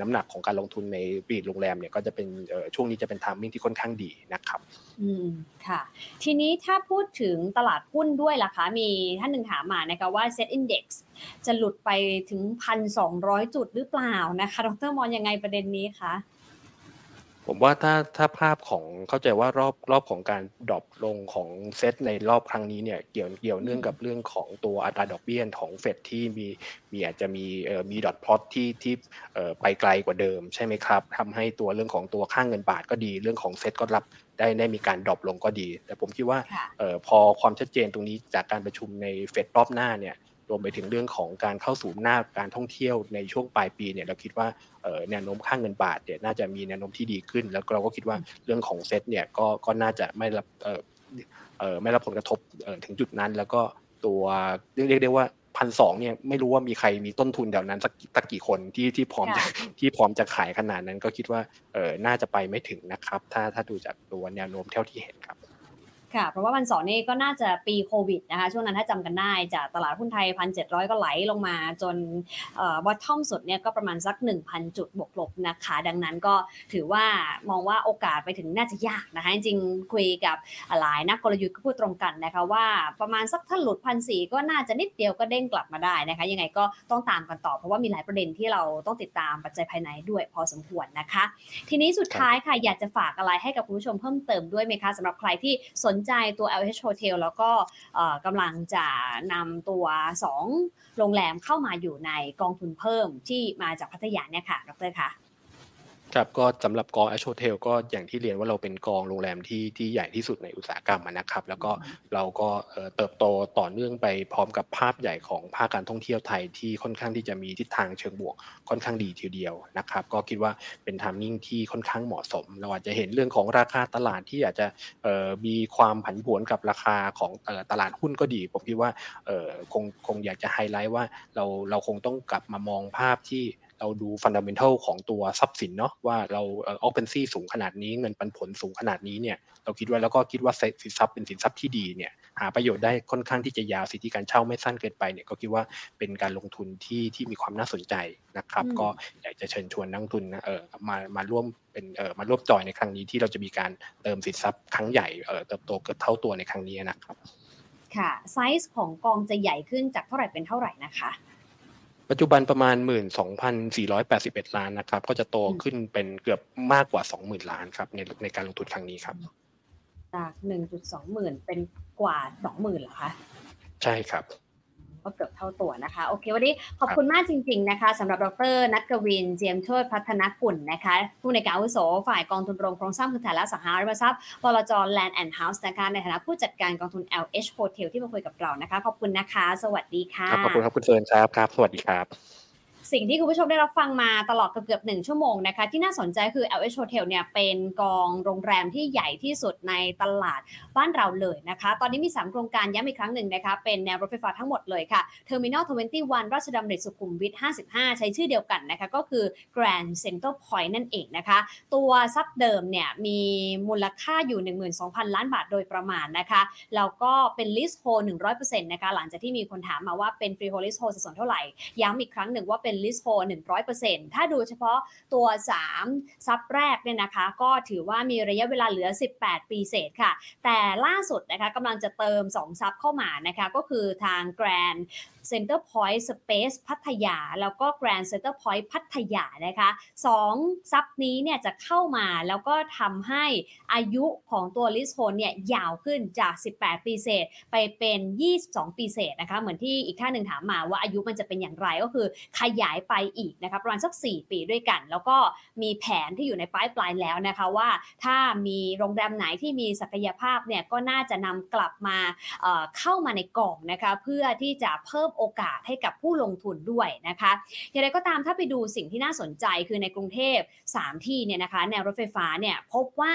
น้ำหนักของการลงทุนใน REIT โรงแรมเนี่ยก็จะเป็นช่วงนี้จะเป็น timing ที่ค่อนข้างดีนะครับ อืมค่ะ ทีนี้ถ้าพูดถึงตลาดหุ้นด้วยล่ะคะมีท่านหนึ่งถามมานะคะว่า SET Index จะหลุดไปถึง 1,200 จุดหรือเปล่านะคะดรมองยังไงประเด็นนี้คะผมว่าถ้าถ้าภาพของเข้าใจว่ารอบรอบของการ drop ลงของเซตในรอบครั้งนี้เนี่ยเกี่ยวเกี่ยวเนื่องกับเรื่องของตัวอัตราดอกเบี้ยของเฟดที่มีมีอาจจะมีเอ่อมี dot plot ที่ที่เอ่อไปไกลกว่าเดิมใช่ไหมครับทำให้ตัวเรื่องของตัวค่าเงินบาทก็ดีเรื่องของเซตก็รับได้ได้มีการ drop ลงก็ดี แต่ผมคิดว่าเอ่อพอความชัดเจนตรงนี้จากการประชุมในเฟดรอบหน้าเนี่ย รวมไปถึงเรื่องของการเข้าสู่หน้าการท่องเที่ยวในช่วงปลายปีเนี่ยเราคิดว่าแนวโน้มค่าเงินบาทเนี่ยน่าจะมีแนวโน้มที่ดีขึ้น แล้วเราก็คิดว่าเรื่องของเซ็ตเนี่ยก็ก็น่าจะไม่รับเออเออไม่รับผลกระทบถึงจุดนั้น แล้วก็ตัวเรียกได้ว่าพันสองเนี่ยไม่รู้ว่ามีใครมีต้นทุนแถวนั้นสักสักกี่คนที่ที่พร้อมจะที่พร้อมจะขายขนาดนั้นก็คิดว่าเออน่าจะไปไม่ถึงนะครับ ถ้าถ้าดูจากตัวแนวโน้มเท่าที่เห็นครับ ค่ะ เพราะว่าวันสองนี่ก็น่าจะปีโควิดนะคะ ช่วงนั้นถ้าจำกันได้จากตลาดหุ้นไทยพันเจ็ดร้อยก็ไหลลงมาจนวัดท่อมสุดเนี่ยก็ประมาณสัก 1,000 จุดบวกลบนะคะ ดังนั้นก็ถือว่ามองว่าโอกาสไปถึงน่าจะยากนะคะ จริงคุยกับหลายนักกลยุทธ์ก็พูดตรงกันนะคะว่าประมาณสักถ้าหลุดพันสี่ก็น่าจะนิดเดียวก็เด้งกลับมาได้นะคะ ยังไงก็ต้องตามกันต่อ เพราะว่ามีหลายประเด็นที่เราต้องติดตามปัจจัยภายในด้วยพอสมควรนะคะ ทีนี้สุดท้ายค่ะอยากจะฝากอะไรให้กับคุณผู้ชมเพิ่มเติมด้วยไหมคะสำหรับใครที่สนนใจตัว LH Hotel แล้วก็กำลังจะนำตัว 2 โรงแรมเข้ามาอยู่ในกองทุนเพิ่มที่มาจากพัทยาเนี่ยค่ะ ดรคะ ครับก็สำหรับกองแอชโชเทลก็อย่างที่เรียนว่าเราเป็นกองโรงแรมที่ที่ใหญ่ที่สุดในอุตสาหกรรมนะครับ แล้วก็เราก็เติบโตต่อเนื่องไปพร้อมกับภาพใหญ่ของภาคการท่องเที่ยวไทยที่ค่อนข้างที่จะมีทิศทางเชิงบวกค่อนข้างดีทีเดียวนะครับ ก็คิดว่าเป็นทามมิ่งที่ค่อนข้างเหมาะสม เราอาจจะเห็นเรื่องของราคาตลาดที่อาจจะมีความผันผวนกับราคาของตลาดหุ้นก็ดี ผมคิดว่าคงคงอยากจะไฮไลท์ว่าเราเราคงต้องกลับมามองภาพที่ เราดูฟันดัมเบลของตัวทรัพย์สินเนาะว่าเราออเปนซี่สูงขนาดนี้เงินปันผลสูงขนาดนี้เนี่ยเราคิดว่าแล้วก็คิดว่าสินทรัพย์เป็นสินทรัพย์ที่ดีเนี่ยหาประโยชน์ได้ค่อนข้างที่จะยาวสิทธิการเช่าไม่สั้นเกินไปเนี่ยก็คิดว่าเป็นการลงทุนที่ที่มีความน่าสนใจนะครับ ก็อยากจะเชิญชวนนักทุนนะเออมามาร่วมเป็นเออมาร่วมจอยในครั้งนี้ที่เราจะมีการเติมสินทรัพย์ครั้งใหญ่เออเติบโตเกือบเท่าตัวในครั้งนี้นะครับ ค่ะไซส์ของกองจะใหญ่ขึ้นจากเท่าไหร่เป็นเท่าไหร่นะคะ ปัจจุบันประมาณ 12,481 ล้านนะครับ ก็จะโตขึ้นเป็นเกือบมากกว่า 20,000 ล้านครับในในการลงทุนครั้งนี้ครับจาก1.2หมื่นเป็นกว่า 20,000เหรอคะ ใช่ครับ ก็เกือบเท่าตัวนะคะ โอเค วันนี้ขอบคุณมากจริง ๆ นะคะสำหรับดรนัทกวิน เจียมโชตพัฒนกุลนะคะ ผู้อำนวยการอาวุโสฝ่ายกองทุนรวมโครงสร้างพื้นฐานและอสังหาริมทรัพย์บลจแลนด์แอนด์เฮาส์นะคะในฐานะผู้จัดการกองทุน LH Hotel ที่มาคุยกับเรานะคะ ขอบคุณนะคะ สวัสดีค่ะ ขอบคุณครับคุณเฟิร์นครับครับ สวัสดีครับ สิ่งที่คุณผู้ชมได้รับฟังมาตลอดเกือบหนึ่งชั่วโมงนะคะ ที่น่าสนใจคือ LH Hotel เนี่ยเป็นกองโรงแรมที่ใหญ่ที่สุดในตลาดบ้านเราเลยนะคะ ตอนนี้มี 3 โครงการย้ำอีกครั้งหนึ่งนะคะ เป็นแนวรถไฟฟ้าทั้งหมดเลยค่ะ Terminal 21 ราชดำเนินสุขุมวิท 55 ใช้ชื่อเดียวกันนะคะ ก็คือ Grand Central Point นั่นเองนะคะ ตัวซับเดิมเนี่ยมีมูลค่าอยู่ 12,000 ล้านบาทโดยประมาณนะคะแล้วก็เป็น leasehold 100%นะคะหลังจากที่มีคนถามมาว่าเป็น freehold leasehold สัดส่วนเท่าไหร่ย้ำอีกครั้งหนึ่งว่าเป็น leasehold 100%ถ้าดูเฉพาะตัว3 ทรัพย์แรกเนี่ยนะคะ ก็ถือว่ามีระยะเวลาเหลือ 18 ปีเศษค่ะ แต่ล่าสุดนะคะกำลังจะเติม 2 ทรัพย์เข้ามานะคะก็คือทาง Grande Centre Point Space พัทยา แล้วก็ Grand Center Point พัทยานะคะสองทรัพย์นี้เนี่ยจะเข้ามาแล้วก็ทำให้อายุของตัวลิสโฮนเนี่ยยาวขึ้นจาก 18 ปีเศษไปเป็น 22 ปีเศษนะคะ เหมือนที่อีกท่านหนึ่งถามมาว่าอายุมันจะเป็นอย่างไรก็คือขยายไปอีกนะคะประมาณสัก 4 ปีด้วยกัน แล้วก็มีแผนที่อยู่ในปลายปลายแล้วนะคะว่าถ้ามีโรงแรมไหนที่มีศักยภาพเนี่ยก็น่าจะนำกลับมาเเข้ามาในกล่องนะคะเพื่อที่จะเพิ่มโอกาสให้กับผู้ลงทุนด้วยนะคะอย่างไรก็ตามถ้าไปดูสิ่งที่น่าสนใจคือในกรุงเทพ 3 ที่เนี่ยนะคะแนวรถไฟฟ้าเนี่ยพบว่า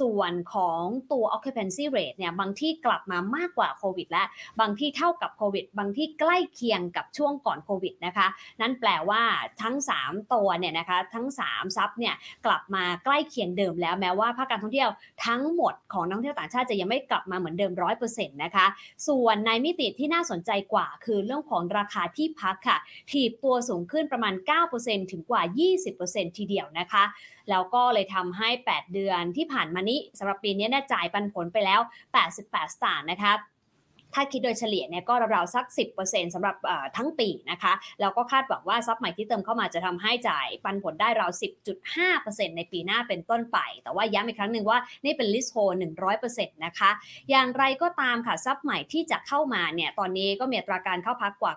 ส่วนของตัว occupancy rate เนี่ยบางที่กลับมามากกว่าโควิดและบางที่เท่ากับโควิด บางที่ใกล้เคียงกับช่วงก่อนโควิดนะคะ นั่นแปลว่าทั้ง 3 ตัวเนี่ยนะคะทั้ง 3 ซับเนี่ยกลับมาใกล้เคียงเดิมแล้วแม้ว่าภาคการท่องเที่ยวทั้งหมดของนักท่องเที่ยวต่างชาติจะยังไม่กลับมาเหมือนเดิมร้อยเปอร์เซ็นต์นะคะ ส่วนในมิติที่น่าสนใจกว่า คือเรื่องของราคาที่พักค่ะถีบตัวสูงขึ้นประมาณ 9%ถึงกว่า 20%ทีเดียวนะคะ แล้วก็เลยทำให้ 8 เดือนที่ผ่านมานี้สำหรับปีนี้เนี่ยจ่ายปันผลไปแล้ว 88 สตางค์นะคะ ถ้าคิดโดยเฉลี่ยเนี่ยก็ราวๆสัก 10%สำหรับทั้งปีนะคะ แล้วก็คาดหวังว่าซับใหม่ที่เติมเข้ามาจะทำให้จ่ายปันผลได้ราว 10.5%ในปีหน้าเป็นต้นไป แต่ว่าย้ำอีกครั้งหนึ่งว่านี่เป็นลิสโฮ100%นะคะ อย่างไรก็ตามค่ะซับใหม่ที่จะเข้ามาเนี่ยตอนนี้ก็มีอัตราการเข้าพักกว่า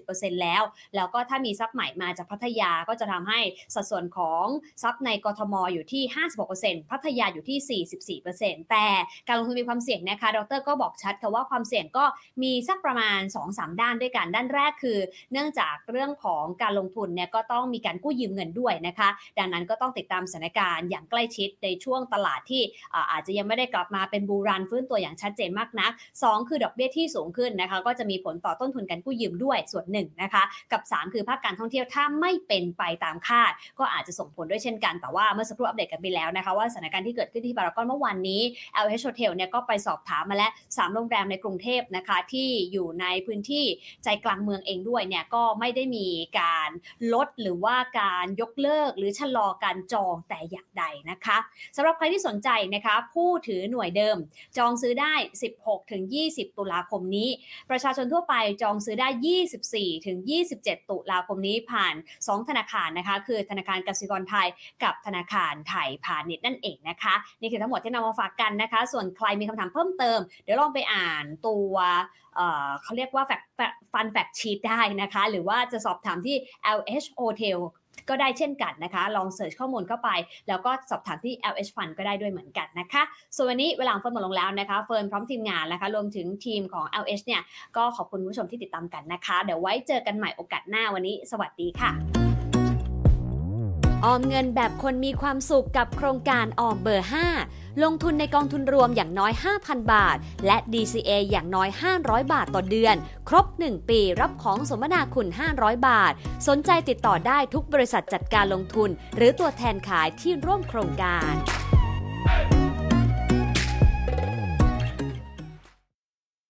90%แล้ว แล้วก็ถ้ามีซับใหม่มาจากพัทยาก็จะทำให้สัดส่วนของซับในกทมอยู่ที่ 56%พัทยาอยู่ที่ 44%แต่การลงทุนมีความเสี่ยงนะคะ ดรก็บอกชัดค่ะว่าความเสี่ยงก็มีสักประมาณ 2-3 ด้านด้วยกันด้านแรกคือ เนื่องจากเรื่องของการลงทุนเนี่ยก็ต้องมีการกู้ยืมเงินด้วยนะคะ ดังนั้นก็ต้องติดตามสถานการณ์อย่างใกล้ชิดในช่วงตลาดที่อาจจะยังไม่ได้กลับมาเป็นบูรันฟื้นตัวอย่างชัดเจนมากนัก 2 คือดอกเบี้ยที่สูงขึ้นนะคะ ก็จะมีผลต่อต้นทุนการกู้ยืมด้วยส่วนหนึ่งนะคะ กับ 3 คือภาคการท่องเที่ยวถ้าไม่เป็นไปตามคาด ก็อาจจะส่งผลด้วยเช่นกันแต่ว่าเมื่อสักครู่อัปเดตกันไปแล้วนะคะว่าสถานการณ์ที่เกิดขึ้นที่บารากอนเมื่อวานนี้ LH Hotel เนี่ยก็ไปสอบถามมาแล้ว3โรงแรมในกรุงเทพนะคะที่อยู่ในพื้นที่ใจกลางเมืองเองด้วยเนี่ยก็ไม่ได้มีการลดหรือว่าการยกเลิกหรือชะลอการจองแต่อย่างใดนะคะสำหรับใครที่สนใจนะคะผู้ถือหน่วยเดิม จองซื้อได้ 16-20 ตุลาคมนี้ ประชาชนทั่วไปจองซื้อได้ 24-27 ตุลาคมนี้ผ่าน 2 ธนาคารนะคะคือธนาคารกสิกรไทยกับธนาคารไทยพาณิชย์นั่นเองนะคะ นี่คือทั้งหมดที่นำมาฝากกันนะคะ ส่วนใครมีคำถามเพิ่มเติม เดี๋ยวลองไปอ่านตัวตัวเขาเรียกว่าฟันแฟกชีตได้นะคะ หรือว่าจะสอบถามที่ LH Hotel ก็ได้เช่นกันนะคะ ลอง search ข้อมูลเข้าไป แล้วก็สอบถามที่ LH Fund ก็ได้ด้วยเหมือนกันนะคะ ส่วนวันนี้เวลาเฟิร์นหมดลงแล้วนะคะ เฟิร์นพร้อมทีมงานนะคะ รวมถึงทีมของ LH เนี่ย ก็ขอบคุณผู้ชมที่ติดตามกันนะคะ เดี๋ยวไว้เจอกันใหม่โอกาสหน้าวันนี้ สวัสดีค่ะ ออมเงินแบบคนมีความสุขกับโครงการออมเบอร์ 5 ลงทุนในกองทุนรวมอย่างน้อย 5,000 บาท และ DCA อย่างน้อย 500 บาทต่อเดือน ครบ 1 ปีรับของสมนาคุณ 500 บาท สนใจติดต่อได้ทุกบริษัทจัดการลงทุน หรือตัวแทนขายที่ร่วมโครงการ